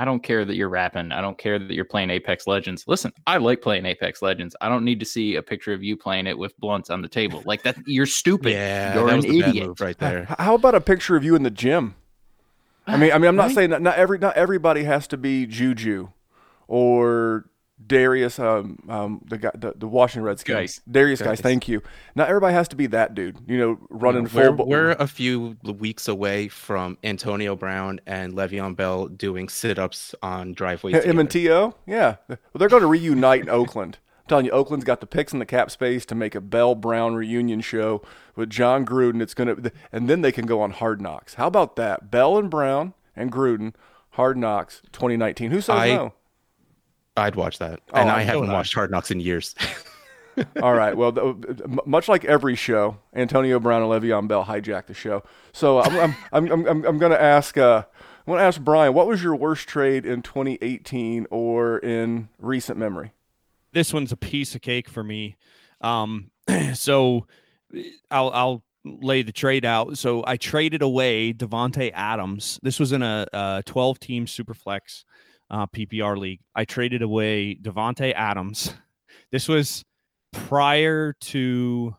I don't care that you're rapping. I don't care that you're playing Apex Legends. Listen, I like playing Apex Legends. I don't need to see a picture of you playing it with blunts on the table. Like that you're stupid. Yeah, you're an was the bad idiot. move right there. How about a picture of you in the gym? I mean, I mean, I'm not Right? saying that not every not everybody has to be Juju or Darius, um, um, the guy, the, the Washington Redskins, Guys. Darius guys. Guys. Thank you. Not everybody has to be that dude. You know, running we're, full. we're a few weeks away from Antonio Brown and Le'Veon Bell doing sit-ups on driveways. him and. To. Yeah, well, they're going to reunite in Oakland. I'm telling you, Oakland's got the picks and the cap space to make a Bell Brown reunion show with Jon Gruden. It's going to, and then they can go on Hard Knocks. How about that? Bell and Brown and Gruden, Hard Knocks 2019. Who says I- no? I'd watch that, Oh, and I'm I haven't watched Hard Knocks in years. All right. Well, th- much like every show, Antonio Brown and Le'Veon Bell hijacked the show. So I'm I'm I'm I'm, I'm, I'm going to ask uh, I'm going to ask Brian, what was your worst trade in 2018 or in recent memory? this one's a piece of cake for me. Um, so I'll I'll lay the trade out. So I traded away Davante Adams. This was in a, a 12 team superflex uh, PPR league. I traded away Davante Adams. This was prior to.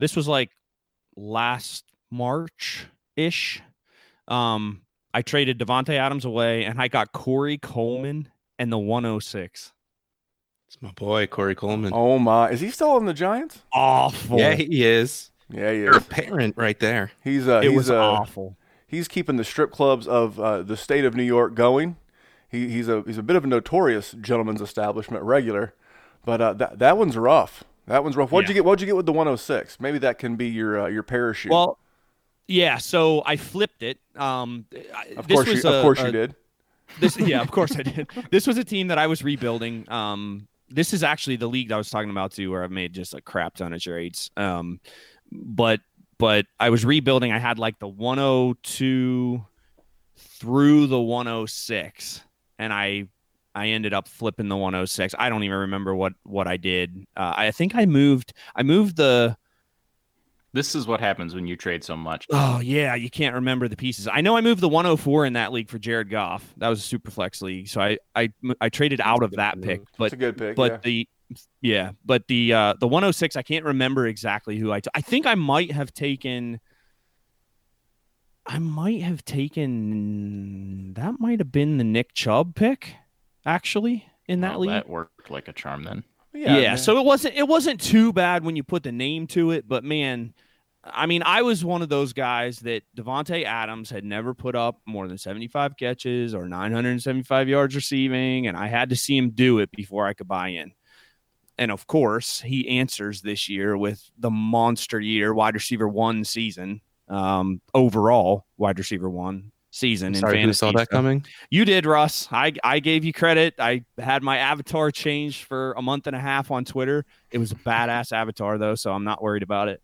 This was like last March ish. Um, I traded Davante Adams away, and I got Corey Coleman and the 106. it's my boy Corey Coleman. Oh my, is he still on the Giants? Awful. yeah, he is. Yeah, he You're a parent right there. He's uh, it he's was uh, awful. He's keeping the strip clubs of uh, the state of New York going. He, he's a he's a bit of a notorious gentleman's establishment regular, but uh, that that one's rough. That one's rough. What'd you get? What'd you get with the 106? Maybe that can be your uh, your parachute. Well, yeah. So I flipped it. Um, of this course you of a- course a- you did. This, yeah, of course I did. This was a team that I was rebuilding. Um, this is actually the league that I was talking about too, where I've made just a crap ton of trades. Um, but but I was rebuilding. I had like the 102 through the 106, and I I ended up flipping the 106. I don't even remember what what I did. Uh, I think I moved. I moved the. This is what happens when you trade so much. Oh yeah, you can't remember the pieces. I know I moved the 104 in that league for Jared Goff. That was a super flex league, so I I I traded out of that pick. But It's a good pick. but yeah. the yeah, but the uh the 106 I can't remember exactly who I took. I think I might have taken I might have taken that might have been the Nick Chubb pick actually in that Well, league. that worked like a charm then. Yeah, man. so it wasn't it wasn't too bad when you put the name to it, but man, I mean, I was one of those guys that Davante Adams had never put up more than 75 catches or 975 yards receiving, and I had to see him do it before I could buy in. And of course, he answers this year with the monster year, wide receiver one season, um, overall wide receiver one season in Sorry, who fantasy. saw that So- coming? you did, Russ. I I gave you credit. I had my avatar changed for a month and a half on Twitter. It was a badass avatar though, so I'm not worried about it.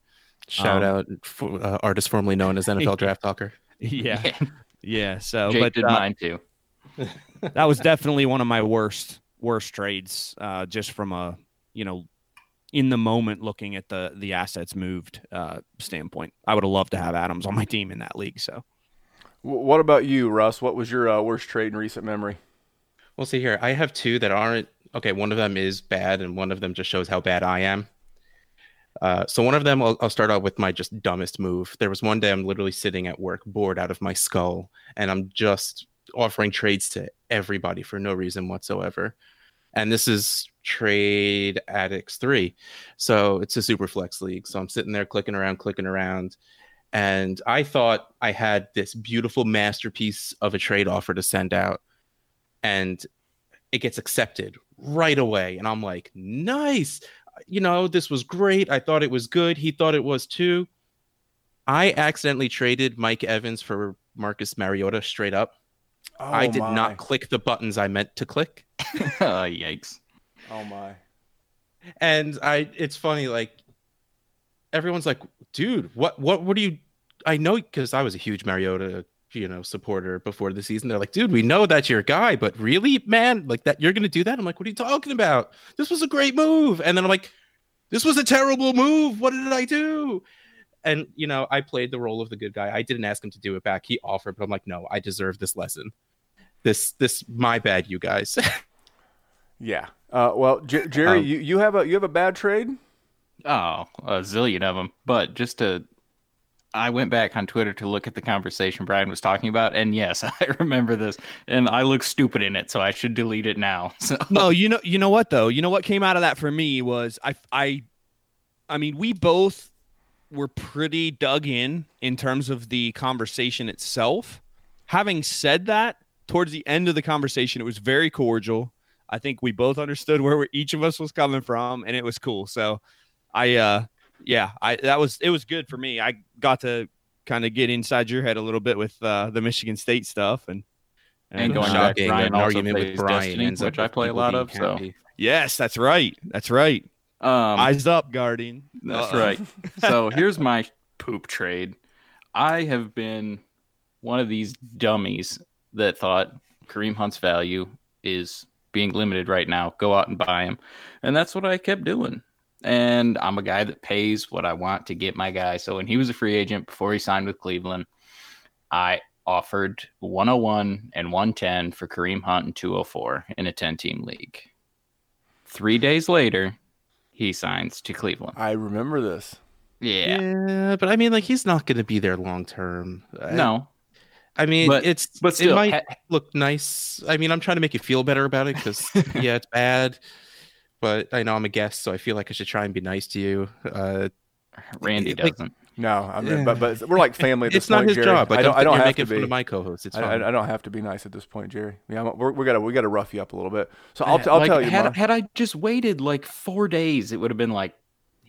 Shout Um, out for, uh, artist formerly known as NFL Draft Talker. Yeah, yeah. So, Jake but did uh, mine too. that was definitely one of my worst worst trades. Uh, just from a you know in the moment looking at the the assets moved uh, standpoint. I would have loved to have Adams on my team in that league. So what about you, Russ? What was your uh, worst trade in recent memory? We'll see here, I have two that aren't okay. One of them is bad, and one of them just shows how bad I am. Uh, so one of them, I'll, I'll start out with my just dumbest move. There was one day I'm literally sitting at work, bored out of my skull, and I'm just offering trades to everybody for no reason whatsoever. And this is Trade Addicts three, so it's a super flex league. So I'm sitting there clicking around, clicking around, and I thought I had this beautiful masterpiece of a trade offer to send out, and it gets accepted right away. And I'm like, nice. You know, this was great. I thought it was good. He thought it was too. I accidentally traded Mike Evans for Marcus Mariota straight up. I Oh, did my. not click the buttons I meant to click. oh, yikes. Oh my. And I it's funny, like everyone's like, dude, what what what do you I know because I was a huge Mariota, you know, supporter before the season. They're like, dude, we know that's your guy, but really, man, like that you're gonna do that? I'm like, what are you talking about? This was a great move. And then I'm like, this was a terrible move. What did I do? And you know, I played the role of the good guy. I didn't ask him to do it back. He offered, but I'm like, no, I deserve this lesson. This this my bad, you guys. Yeah. Uh, well, J- Jerry, Um, you, you have a you have a bad trade. Oh, a zillion of them. But just to, I went back on Twitter to look at the conversation Brian was talking about, and yes, I remember this, and I look stupid in it, so I should delete it now. So no, you know, you know what though? You know what came out of that for me was I, I, I mean, we both were pretty dug in in terms of the conversation itself. Having said that, towards the end of the conversation, it was very cordial. I think we both understood where we, each of us was coming from, and it was cool. So, I, uh, yeah, I that was it was good for me. I got to kind of get inside your head a little bit with uh, the Michigan State stuff and. And going uh, back, Brian an argument with Brian Destiny, which I play a lot of, so-. Yes, that's right. That's right. um, Eyes up, Guardian. That's Uh-uh. right. So here's my poop trade. I have been one of these dummies that thought Kareem Hunt's value is being limited right now. Go out and buy him. And that's what I kept doing. And I'm a guy that pays what I want to get my guy. So when he was a free agent before he signed with Cleveland, I offered 101 and 110 for Kareem Hunt and 204 in a 10 team league. Three days later, he signs to Cleveland. I remember this. Yeah. Yeah, but I mean, like he's not going to be there long term. I- No, I mean, But- it's but still, it might ha- look nice. I mean, I'm trying to make you feel better about it because yeah, it's bad. But I know I'm a guest, so I feel like I should try and be nice to you. Uh, Randy like- doesn't. No, I mean, but but we're like family. At this it's not point, his Jerry. job. Like, I don't. I'm don't have making to fun be. of my co-host. It's I, fine. I, I don't have to be nice at this point, Jerry. Yeah, we're, we gotta we gotta rough you up a little bit. So I'll, t- I'll Like, tell you. Had, mine. had I just waited like four days, it would have been like,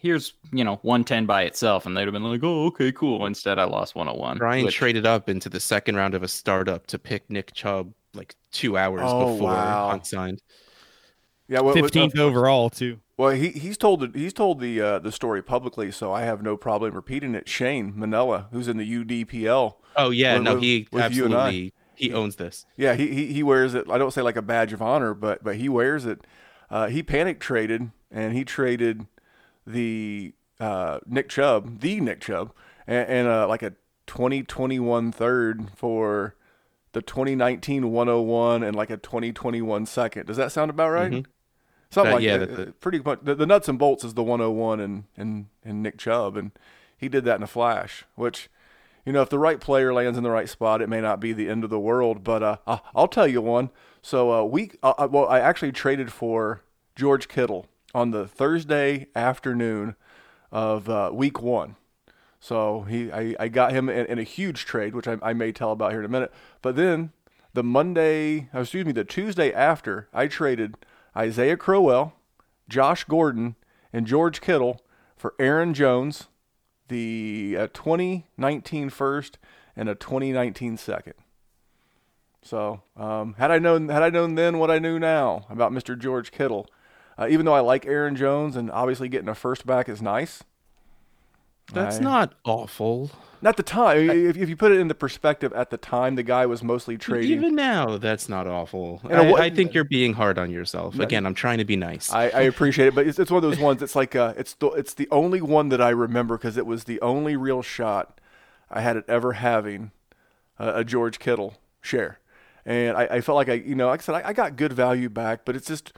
here's you know 110 by itself, and they'd have been like, oh, okay, cool. Instead, I lost 101. Brian which- traded up into the second round of a startup to pick Nick Chubb like two hours Oh, before wow. Hunt signed. yeah, well, Fifteenth uh, overall too. Well, he he's told he's told the uh, the story publicly, so I have no problem repeating it. Shane Manella, who's in the UDPL. Oh yeah, With- no, he with you and absolutely he owns this. Yeah, he, he he wears it. I don't say like a badge of honor, but but he wears it. Uh, he panic traded and he traded the uh, Nick Chubb, the Nick Chubb, and, and uh, like a 2021 third for the 2019 101 and like a 2021 second. Does that sound about right? Mhm. Something Uh, like yeah, that. that- Uh, Pretty much. The, the nuts and bolts is the 101 and and and Nick Chubb, and he did that in a flash. Which, you know, if the right player lands in the right spot, it may not be the end of the world. But uh, I'll tell you one. So uh, we, uh, uh, well, I actually traded for George Kittle on the Thursday afternoon of uh, week one. So he, I, I got him in, in a huge trade, which I, I may tell about here in a minute. But then the Monday, uh, excuse me, the Tuesday after, I traded Isaiah Crowell, Josh Gordon, and George Kittle for Aaron Jones, the uh, 2019 first and a 2019 second. So um, had I known had I known then what I knew now about Mr. George Kittle, uh, even though I like Aaron Jones and obviously getting a first back is nice. That's I- not awful. Not the time. If, if you put it in the perspective at the time, the guy was mostly trading. Even now, that's not awful. And a I, I think you're being hard on yourself. No. Again, I'm trying to be nice. I, I appreciate it, but it's, it's one of those ones. It's like uh, it's the it's the only one that I remember because it was the only real shot I had at ever having a, a George Kittle share, and I, I felt like I you know like I said I, I got good value back, but it's just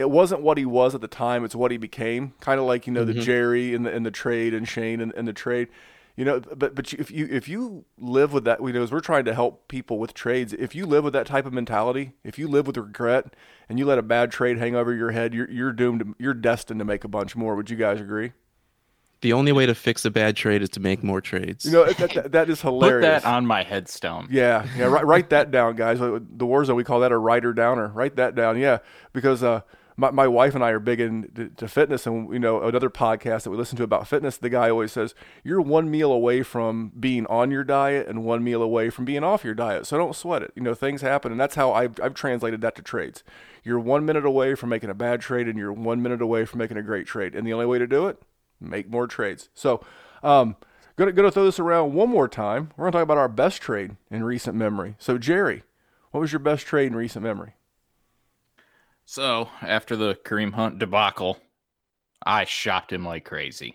it wasn't what he was at the time. It's what he became. Kind of like you know the Jerry in the in the trade and Shane in, in the trade. You know, but but if you if you live with that, you know, as we're trying to help people with trades, if you live with that type of mentality, if you live with regret, and you let a bad trade hang over your head, you're you're doomed. To, you're destined to make a bunch more. Would you guys agree? the only way to fix a bad trade is to make more trades. You know, that, that, that is Put hilarious. that on my headstone. Yeah, yeah. Write, write that down, guys. The Warzone, we call that a writer downer. Write that down. Yeah, because uh, my my wife and I are big into to fitness, and you know another podcast that we listen to about fitness. The guy always says you're one meal away from being on your diet and one meal away from being off your diet. So don't sweat it. You know things happen, and that's how I've I've translated that to trades. You're one minute away from making a bad trade, and you're one minute away from making a great trade. And the only way to do it, make more trades. So. Um, Gonna, gonna throw this around one more time. We're gonna talk about our best trade in recent memory. So, Jerry, what was your best trade in recent memory? So after the Kareem Hunt debacle, I shopped him like crazy.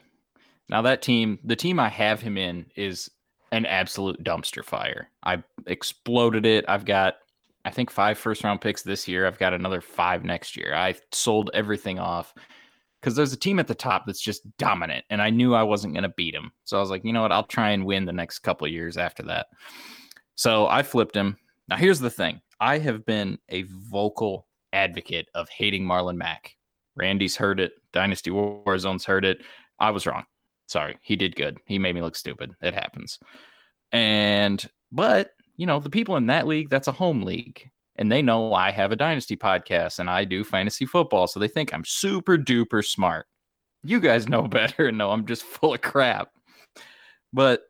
Now that team, the team I have him in, is an absolute dumpster fire. I exploded it. I've got, I think, five first round picks this year. I've got another five next year. I sold everything off because there's a team at the top that's just dominant, and I knew I wasn't going to beat him. So I was like, you know what? I'll try and win the next couple years after that. So I flipped him. Now here's the thing: I have been a vocal advocate of hating Marlon Mack. Randy's heard it. Dynasty Warzone's heard it. I was wrong. Sorry. He did good. He made me look stupid. It happens. And, but, you know, the people in that league, that's a home league. And they know I have a dynasty podcast and I do fantasy football. So they think I'm super duper smart. You guys know better and know I'm just full of crap. But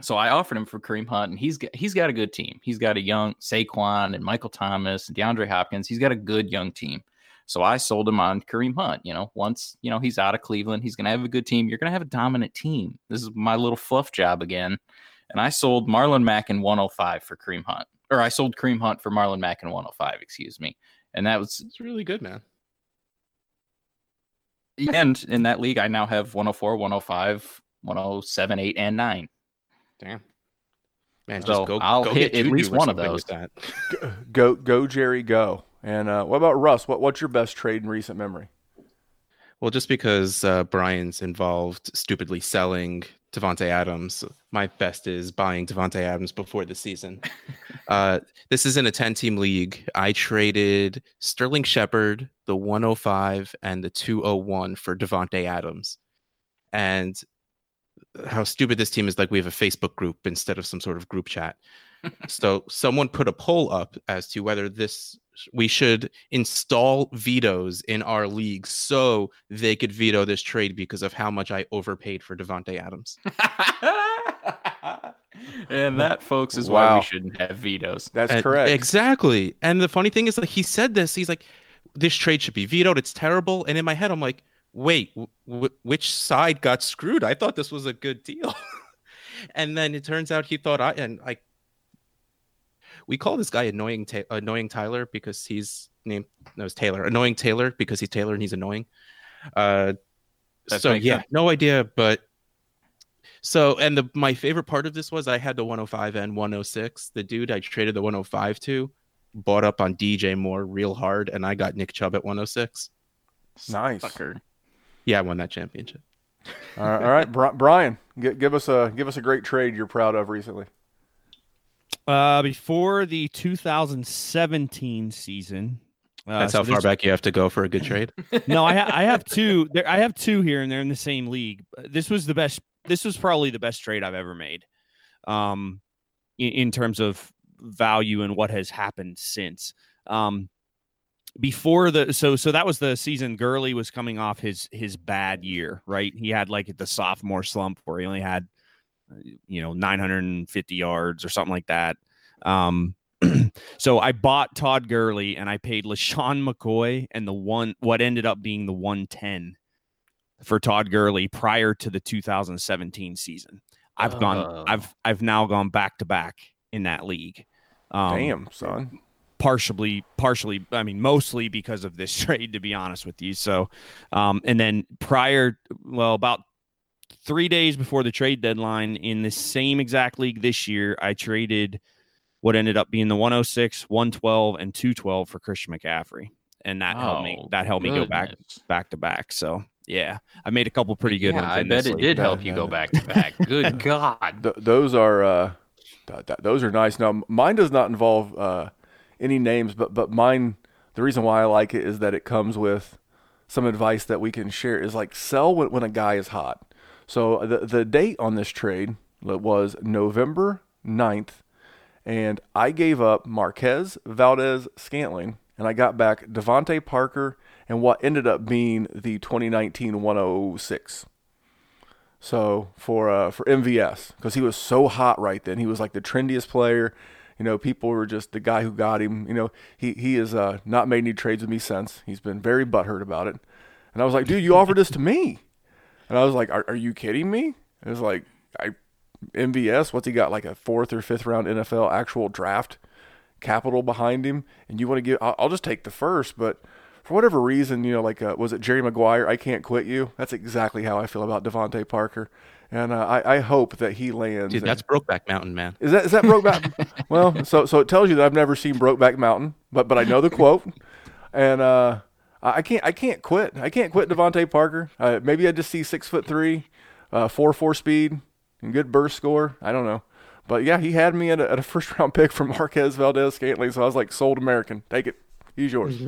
so I offered him for Kareem Hunt, and he's got, he's got a good team. He's got a young Saquon and Michael Thomas and DeAndre Hopkins. He's got a good young team. So I sold him on Kareem Hunt. You know, once you know he's out of Cleveland, he's going to have a good team. You're going to have a dominant team. This is my little fluff job again. And I sold Marlon Mack in 105 for Kareem Hunt, or I sold Kareem Hunt for Marlon Mack in 105. Excuse me. And that was It's really good, man. and in that league, I now have 104, 105, 107, 8, and 9. Damn. Man, So just go. I'll go hit get at least one of something those. That. Go, go, Jerry, go. And uh, what about Russ? What, what's your best trade in recent memory? Well, just because uh, Brian's involved stupidly selling Davante Adams, my best is buying Davante Adams before the season. uh, this is in a 10 team league. I traded Sterling Shepard, the 105, and the 201 for Devonte Adams. And how stupid this team is like we have a Facebook group instead of some sort of group chat. so someone put a poll up as to whether this we should install vetoes in our league so they could veto this trade because of how much I overpaid for Davante Adams. and that, folks, is why we shouldn't have vetoes. That's And- correct. Exactly. And the funny thing is like he said this, he's like this trade should be vetoed. It's terrible. And in my head I'm like, "Wait, w- w- which side got screwed? I thought this was a good deal." and then it turns out he thought I and I we call this guy annoying Ta- annoying Tyler because he's named no it's Taylor annoying Taylor because he's Taylor and he's annoying. Uh, That so yeah, sense. no idea, but so and the my favorite part of this was I had the 105 and 106. The dude I traded the 105 to bought up on DJ Moore real hard, and I got Nick Chubb at 106. Nice. Sucker. Yeah, I won that championship. All right, all right. Brian, give us a give us a great trade you're proud of recently. Uh, before the 2017 season. Uh, That's so how far back you have to go for a good trade. no, I, ha- I have two. There, I have two here, and they're in the same league. This was the best. This was probably the best trade I've ever made, um, in, in terms of value and what has happened since. Um, before the so so that was the season Gurley was coming off his his bad year, right? He had like the sophomore slump where he only had, you know, 950 yards or something like that. Um, so I bought Todd Gurley and I paid LeSean McCoy and the one what ended up being the 110 for Todd Gurley prior to the 2017 season. I've Oh. gone I've I've now gone back to back in that league. Um, Damn, son. Partially partially i mean mostly because of this trade to be honest with you so um and then prior well about three days before the trade deadline in the same exact league this year i traded what ended up being the 106 112 and 212 for christian mccaffrey and that helped me Oh, that helped me go back back to back so yeah i made a couple pretty good Yeah, ones I in bet this it league. did Yeah, help you go back to back. Good God. Th- those are uh, th- th- those are nice. Now, mine does not involve uh, any names, but but mine. The reason why I like it is that it comes with some advice that we can share. Is like sell when, when a guy is hot. So the the date on this trade was November 9th, and I gave up Marquez Valdes Scantling, and I got back DeVante Parker and what ended up being the 2019 106. So for uh, for MVS because he was so hot right then, he was like the trendiest player. You know, people were just the guy who got him. You know, he he has uh, not made any trades with me since. He's been very butthurt about it. And I was like, dude, you offered this to me. And I was like, are, are you kidding me? It was like, I MVS, what's he got? Like a fourth or fifth round NFL actual draft capital behind him, and you want to give? I'll, I'll just take the first, but for whatever reason, you know, like uh, was it Jerry Maguire? I can't quit you. That's exactly how I feel about DeVante Parker, and uh, I, I hope that he lands. Dude, and- that's Brokeback Mountain, man. is that is that Brokeback? well, so so it tells you that I've never seen Brokeback Mountain, but but I know the quote, and uh, I I can't I can't quit. I can't quit DeVante Parker. Uh, maybe I just see six foot three, uh, four four speed, and good burst score. I don't know, but yeah, he had me at a, at a first round pick from Marquez Valdes Scantling, so I was like, sold American, take it, he's yours.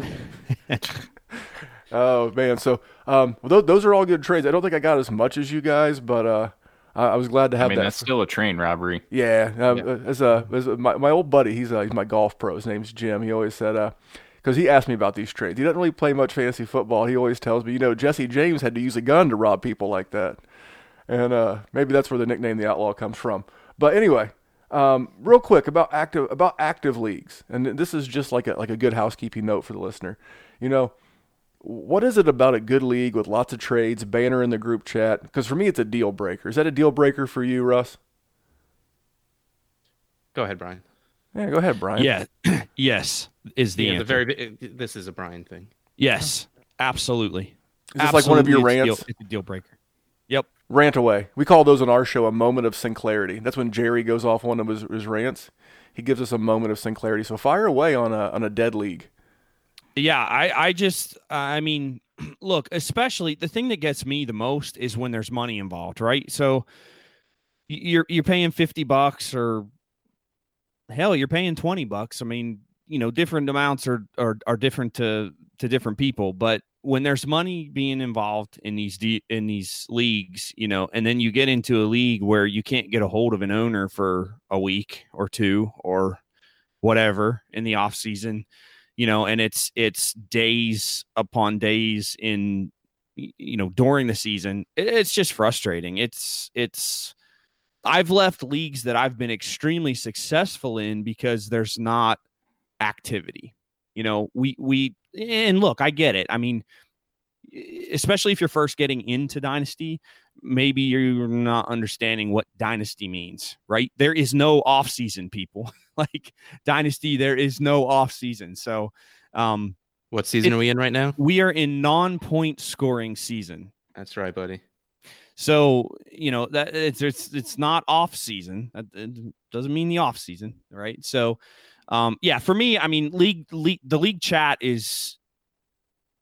oh man, so um, well, those, those are all good trades. I don't think I got as much as you guys, but uh, I, I was glad to I have mean, that. that's still a train robbery. Yeah, uh, as a as a, my my old buddy, he's uh, he's my golf pro. His name's Jim. He always said, uh, because he asked me about these trades. He doesn't really play much fantasy football. He always tells me, you know, Jesse James had to use a gun to rob people like that, and uh, maybe that's where the nickname the Outlaw comes from. But anyway, um, real quick about active about active leagues, and this is just like a like a good housekeeping note for the listener. You know, what is it about a good league with lots of trades, banner in the group chat? Because for me, it's a deal breaker. Is that a deal breaker for you, Russ? Go ahead, Brian. Yeah, go ahead, Brian. yeah yes is the yeah, answer. the very this is a Brian thing. yes absolutely Is this like one of your Absolutely, rants? It's, a deal, it's a deal breaker. Yep. Rant away. We call those on our show a moment of sincerity. That's when Jerry goes off one of his, his rants. He gives us a moment of sincerity. So fire away on a on a dead league. Yeah, I I just I mean, look, especially the thing that gets me the most is when there's money involved, right? So you're you're paying 50 bucks or hell, you're paying 20 bucks. I mean, you know, different amounts are are are different to to different people, but when there's money being involved in these de- in these leagues, you know, and then you get into a league where you can't get a hold of an owner for a week or two or whatever in the off season, you know, and it's it's days upon days in you know during the season. It's just frustrating. It's it's I've left leagues that I've been extremely successful in because there's not activity. You know, we we and look, I get it. I mean, especially if you're first getting into dynasty, maybe you're not understanding what dynasty means, right? There is no off season, people. like dynasty, there is no off season. So, um, what season it, are we in right now? We are in non point scoring season. That's right, buddy. So you know that it's it's it's not off season. That doesn't mean the off season, right? So, um, yeah, for me, I mean, league, league the league chat is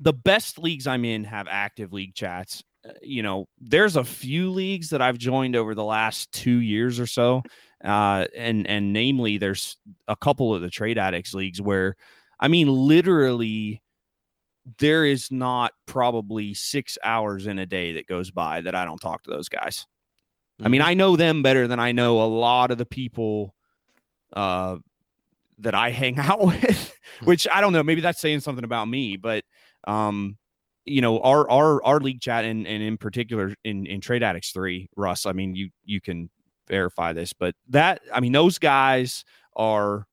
the best leagues I'm in have active league chats. Uh, you know, there's a few leagues that I've joined over the last two years or so, uh, and and namely, there's a couple of the trade addicts leagues where, I mean, literally there is not probably six hours in a day that goes by that I don't talk to those guys. Mm-hmm. I mean, mm-hmm. I know them better than I know a lot of the people uh, that I hang out with, which I don't know. Maybe that's saying something about me, but um, you know, our our our league chat and and in particular in in Trade Addicts three, Russ. I mean, you you can verify this, but that I mean, those guys are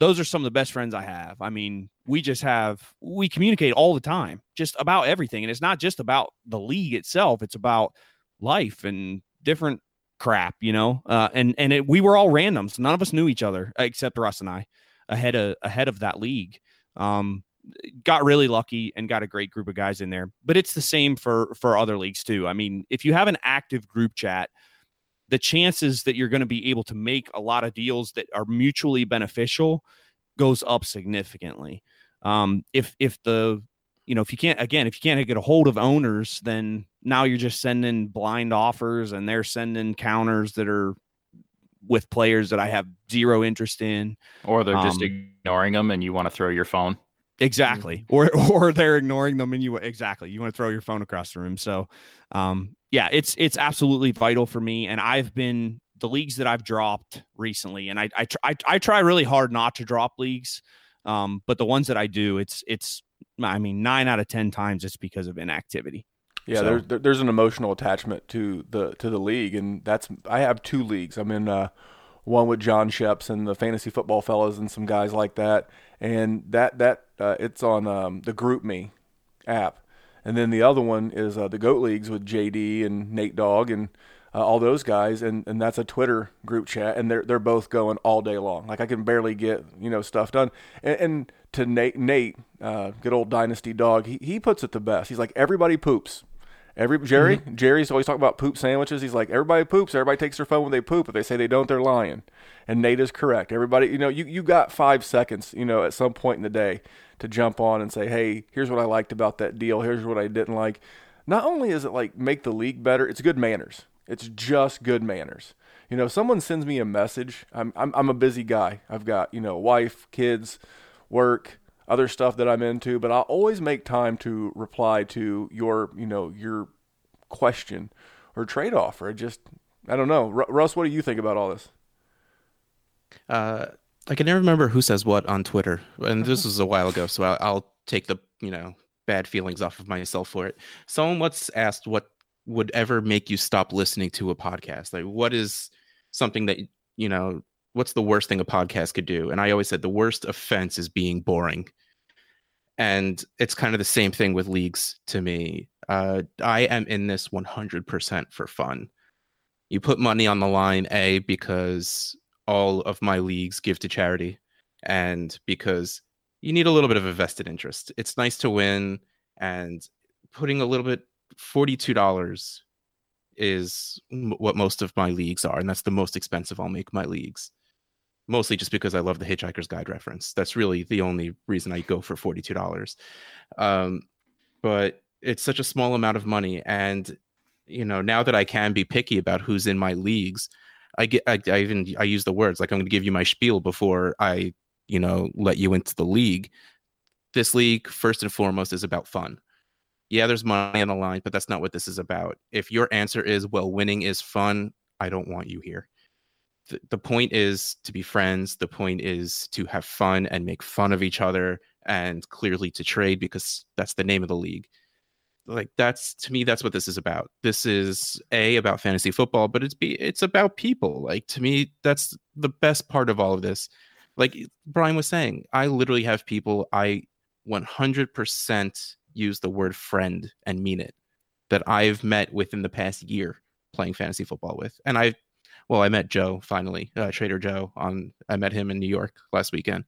those are some of the best friends I have. I mean, we just have we communicate all the time, just about everything, and it's not just about the league itself; it's about life and different crap, you know. Uh, and and it, we were all random, so none of us knew each other except Russ and I ahead of ahead of that league. Um, got really lucky and got a great group of guys in there. But it's the same for for other leagues too. I mean, if you have an active group chat the chances that you're going to be able to make a lot of deals that are mutually beneficial goes up significantly. Um, if if the you know if you can't again if you can't get a hold of owners, then now you're just sending blind offers and they're sending counters that are with players that I have zero interest in, or they're just um, ignoring them and you want to throw your phone. Exactly. Or or they're ignoring them and you exactly. You want to throw your phone across the room. So um yeah, it's it's absolutely vital for me. And I've been the leagues that I've dropped recently, and I I try I try really hard not to drop leagues. Um, but the ones that I do, it's it's I mean nine out of ten times it's because of inactivity. Yeah, so. there's there's an emotional attachment to the to the league, and that's I have two leagues. I'm in uh, one with John Sheps and the fantasy football fellas and some guys like that, and that that uh, it's on um, the GroupMe app, and then the other one is uh, the Goat Leagues with JD and Nate Dogg and uh, all those guys, and, and that's a Twitter group chat, and they're they're both going all day long. Like I can barely get you know stuff done. And, and to Nate, Nate, uh, good old Dynasty Dog, he he puts it the best. He's like everybody poops. Every Jerry, mm-hmm. Jerry's always talking about poop sandwiches. He's like, everybody poops. Everybody takes their phone when they poop. If they say they don't, they're lying. And Nate is correct. Everybody, you know, you, you got five seconds, you know, at some point in the day to jump on and say, hey, here's what I liked about that deal. Here's what I didn't like. Not only is it like make the league better, it's good manners. It's just good manners. You know, someone sends me a message. I'm, I'm, I'm a busy guy. I've got, you know, wife, kids, work, other stuff that I'm into, but I'll always make time to reply to your, you know, your question or trade offer. It just, I don't know. R- Russ, what do you think about all this? Uh, I can never remember who says what on Twitter, and this was a while ago, so I'll, I'll take the, you know, bad feelings off of myself for it. Someone once asked what would ever make you stop listening to a podcast. Like, what is something that, you know, what's the worst thing a podcast could do? And I always said the worst offense is being boring. And it's kind of the same thing with leagues to me. Uh, I am in this 100% for fun. You put money on the line, A, because all of my leagues give to charity, and because you need a little bit of a vested interest. It's nice to win, and putting a little bit, $42 is what most of my leagues are, and that's the most expensive I'll make my leagues mostly just because I love the Hitchhiker's Guide reference. That's really the only reason I go for forty two dollars. Um, but it's such a small amount of money, and you know now that I can be picky about who's in my leagues, I get I, I even I use the words like I'm going to give you my spiel before I you know let you into the league. This league, first and foremost, is about fun. Yeah, there's money on the line, but that's not what this is about. If your answer is well, winning is fun, I don't want you here the, the point is to be friends the point is to have fun and make fun of each other and clearly to trade because that's the name of the league like that's to me that's what this is about this is a about fantasy football but it's be it's about people like to me that's the best part of all of this like brian was saying i literally have people i 100% use the word friend and mean it that I've met within the past year playing fantasy football with. And I, well, I met Joe finally, uh, Trader Joe on, I met him in New York last weekend.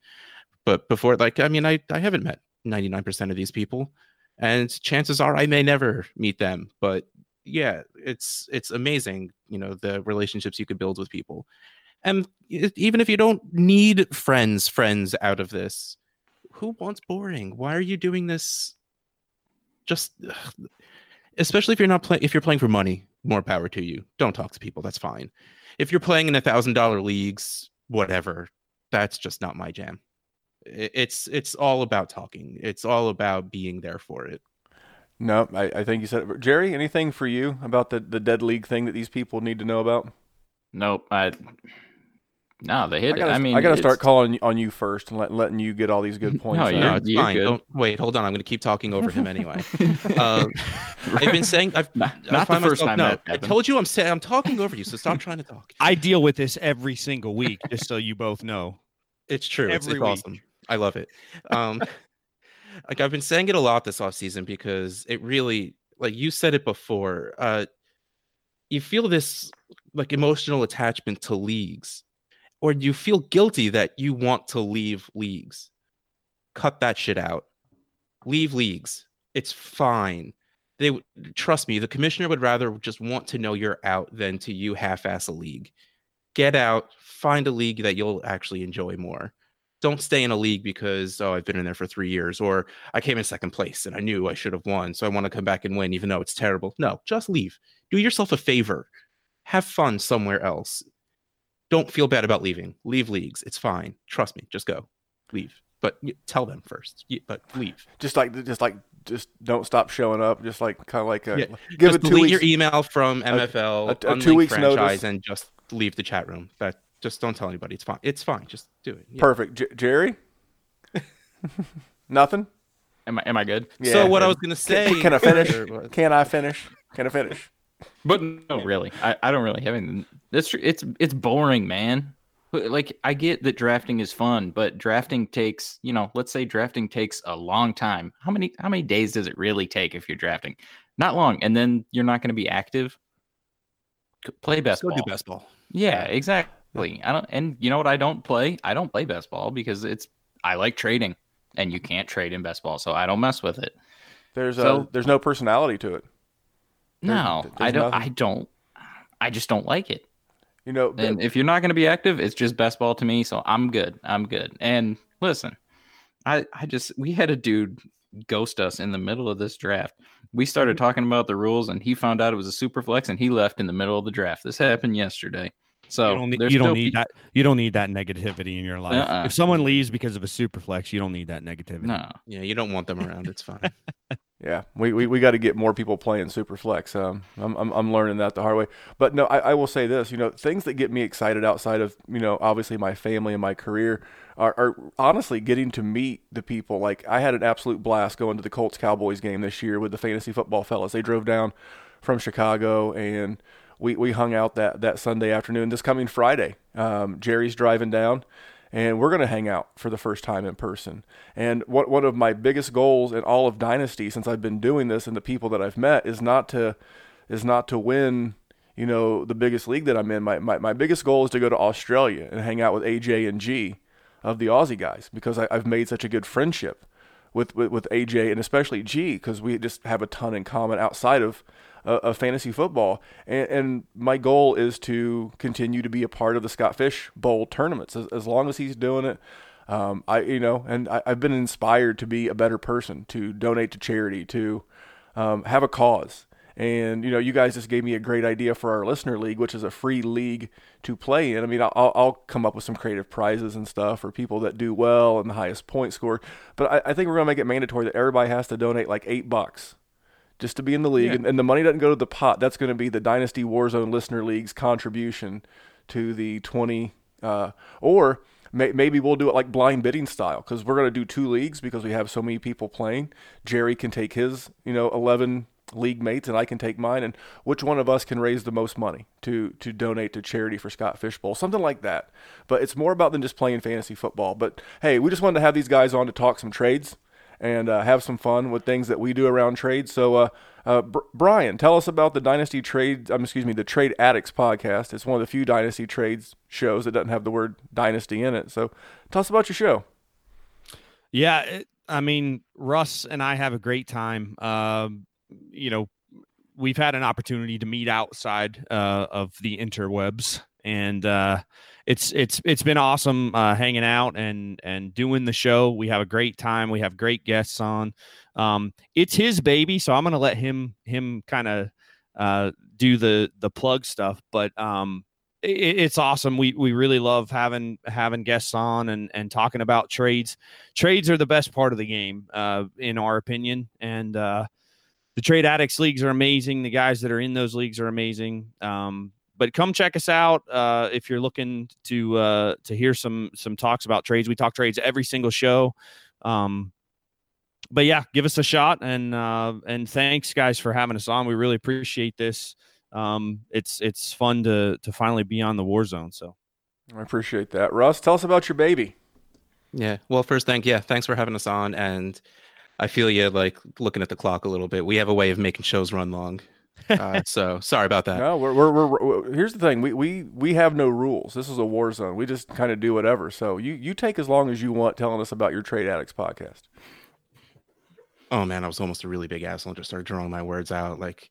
But before, like, I mean, I, I haven't met 99% of these people. And chances are I may never meet them. But yeah, it's, it's amazing, you know, the relationships you could build with people. And even if you don't need friends, friends out of this, who wants boring? Why are you doing this? Just, especially if you're not playing, if you're playing for money, more power to you. Don't talk to people. That's fine. If you're playing in a thousand dollar leagues, whatever, that's just not my jam. It's it's all about talking. It's all about being there for it. No, I, I think you said it. Jerry, anything for you about the, the dead league thing that these people need to know about? Nope. I no, they hit I gotta, it. I mean, I got to start calling on you first and let, letting you get all these good points. No, you're- No, it's you're fine. good. Don't wait. Hold on. I'm going to keep talking over him anyway. Um, I've been saying I've Not- not the first myself- time No, I told you I'm saying I'm talking over you, so stop trying to talk. I deal with this every single week, just so you both know. It's true. It's, Every it's awesome. I love it. Um, like I've been saying it a lot this off season because it really, like you said it before, uh, you feel this like emotional attachment to leagues, or you feel guilty that you want to leave leagues. Cut that shit out. Leave leagues. It's fine. They trust me. The commissioner would rather just want to know you're out than to you half-ass a league. Get out. Find a league that you'll actually enjoy more don't stay in a league because oh I've been in there for three years or I came in second place and I knew I should have won so I want to come back and win even though it's terrible. No, just leave. Do yourself a favor. Have fun somewhere else. Don't feel bad about leaving. Leave leagues. It's fine. Trust me. Just go. Leave. But tell them first. But leave. Just like, just like, just don't stop showing up. Just like, kind of like, a, Yeah, give just it two delete weeks. your email from MFL, a- a unlink two weeks franchise, notice. and just leave the chat room. That just don't tell anybody. It's fine. It's fine. Just do it. Yeah. Perfect. J- Jerry, nothing. Am I am I good? Yeah, so what I was gonna say. Can, can I finish? Can I finish? Can I finish? But no, really, I, I don't really have anything. That's tr- it's it's boring, man. Like I get that drafting is fun, but drafting takes you know, let's say drafting takes a long time. How many how many days does it really take if you're drafting? Not long, and then you're not going to be active. Play best Go ball. do best ball. Yeah, exactly. I don't, and you know what? I don't play. I don't play best ball because it's. I like trading, and you can't trade in best ball, so I don't mess with it. There's So- a, there's no personality to it. There's- No, there's I don't. nothing. I don't. I just don't like it. You know, And if you're not going to be active, it's just best ball to me. So I'm good. I'm good. And listen, I I just we had a dude ghost us in the middle of this draft. We started mm-hmm. talking about the rules, and he found out it was a super flex, and he left in the middle of the draft. This happened yesterday. So you don't need, you don't need pe- that. You don't need that negativity in your life. Uh-uh. If someone leaves because of a super flex, you don't need that negativity. No, Yeah, you don't want them around. It's fine. Yeah, we, we, we got to get more people playing Superflex. Um, I'm, I'm I'm learning that the hard way. But no, I, I will say this. You know, things that get me excited outside of you know obviously my family and my career are, are honestly getting to meet the people. Like I had an absolute blast going to the Colts Cowboys game this year with the fantasy football fellas. They drove down from Chicago and we, we hung out that, that Sunday afternoon. This coming Friday, um, Jerry's driving down and we're going to hang out for the first time in person. And what one of my biggest goals in all of Dynasty since I've been doing this and the people that I've met is not to is not to win, you know, the biggest league that I'm in. My my, my biggest goal is to go to Australia and hang out with AJ and G of the Aussie guys because I, I've made such a good friendship with, with, with AJ and especially G because we just have a ton in common outside of uh, of fantasy football. And, and my goal is to continue to be a part of the Scott Fish Bowl tournaments as, as long as he's doing it. Um, I you know, and I, I've been inspired to be a better person, to donate to charity, to um, have a cause. And you know, you guys just gave me a great idea for our listener league, which is a free league to play in. I mean, I'll, I'll come up with some creative prizes and stuff for people that do well and the highest point score. But I, I think we're gonna make it mandatory that everybody has to donate like eight bucks just to be in the league, Yeah. and, and the money doesn't go to the pot. That's going to be the Dynasty Warzone Listener League's contribution to the twenty. Uh, or may, maybe we'll do it like blind bidding style because we're going to do two leagues because we have so many people playing. Jerry can take his, you know, eleven league mates, and I can take mine. And which one of us can raise the most money to to donate to charity for Scott Fish Bowl, something like that. But it's more about than just playing fantasy football. But hey, we just wanted to have these guys on to talk some trades and uh, have some fun with things that we do around trade. So, uh, uh, Br- Brian, tell us about the Dynasty Trade. Um, excuse me, the Trade Addicts podcast. It's one of the few Dynasty trades shows that doesn't have the word Dynasty in it. So, tell us about your show. Yeah, it, I mean, Russ and I have a great time. Um, you know, we've had an opportunity to meet outside uh, of the interwebs, and uh, it's it's it's been awesome uh, hanging out and and doing the show. We have a great time. We have great guests on. Um, it's his baby, so I'm gonna let him him kind of uh, do the the plug stuff. But um, it, it's awesome. We we really love having having guests on and and talking about trades. Trades are the best part of the game, uh, in our opinion, and uh, the trade addicts leagues are amazing. The guys that are in those leagues are amazing. Um, but come check us out uh, if you're looking to uh, to hear some some talks about trades. We talk trades every single show. Um, but yeah, give us a shot and uh, and thanks guys for having us on. We really appreciate this. Um, it's it's fun to to finally be on the war zone. So I appreciate that. Russ, tell us about your baby. Yeah. Well, first, thank yeah, thanks for having us on. And I feel you like looking at the clock a little bit. We have a way of making shows run long. Uh, so sorry about that. No, we're, we're, we're, here's the thing. We, we, we have no rules. This is a war zone. We just kind of do whatever. So you, you take as long as you want telling us about your Trade Addicts podcast. Oh man, I was almost a really big asshole and just started drawing my words out. Like,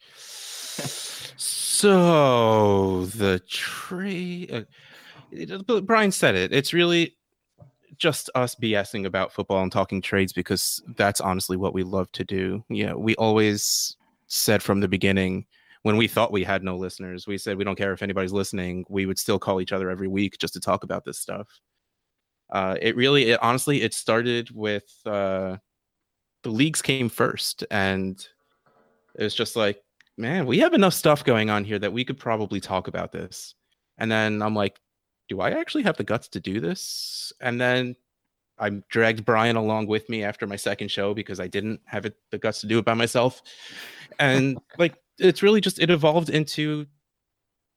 so the trade. Uh, Brian said it. It's really just us BSing about football and talking trades because that's honestly what we love to do. Yeah, we always said from the beginning when we thought we had no listeners, we said we don't care if anybody's listening. We would still call each other every week just to talk about this stuff. Uh, it really, it, honestly, it started with uh, the leagues came first, and it was just like, man, we have enough stuff going on here that we could probably talk about this. And then I'm like, do I actually have the guts to do this? And then I dragged Brian along with me after my second show because I didn't have it, the guts to do it by myself. And like, it's really just, it evolved into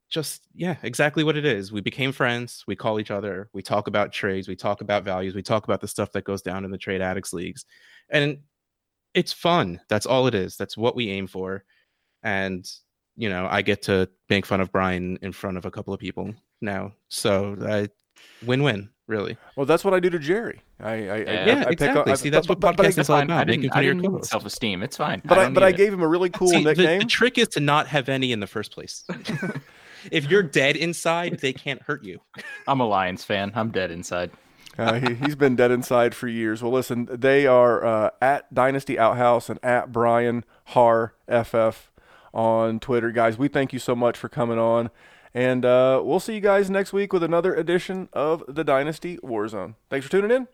just, yeah, exactly what it is. We became friends. We call each other. We talk about trades. We talk about values. We talk about the stuff that goes down in the trade addicts leagues. And it's fun. That's all it is. That's what we aim for. And, you know, I get to make fun of Brian in front of a couple of people now. So I win-win, really. Well, that's what I do to Jerry. I, I yeah, I, I exactly. I, See, that's but, what but, podcast but, is all I about. didn't, Making I fun of didn't your co-host. self-esteem. It's fine. but I, don't but I need it. gave him a really cool See, the, nickname. the trick is to not have any in the first place. if you're dead inside, they can't hurt you. I'm a Lions fan. I'm dead inside. Uh, he, he's been dead inside for years. Well, listen, they are uh, at Dynasty Outhouse and at Brian Harr FF on Twitter, guys. We thank you so much for coming on, and uh, we'll see you guys next week with another edition of the Dynasty Warzone. Thanks for tuning in.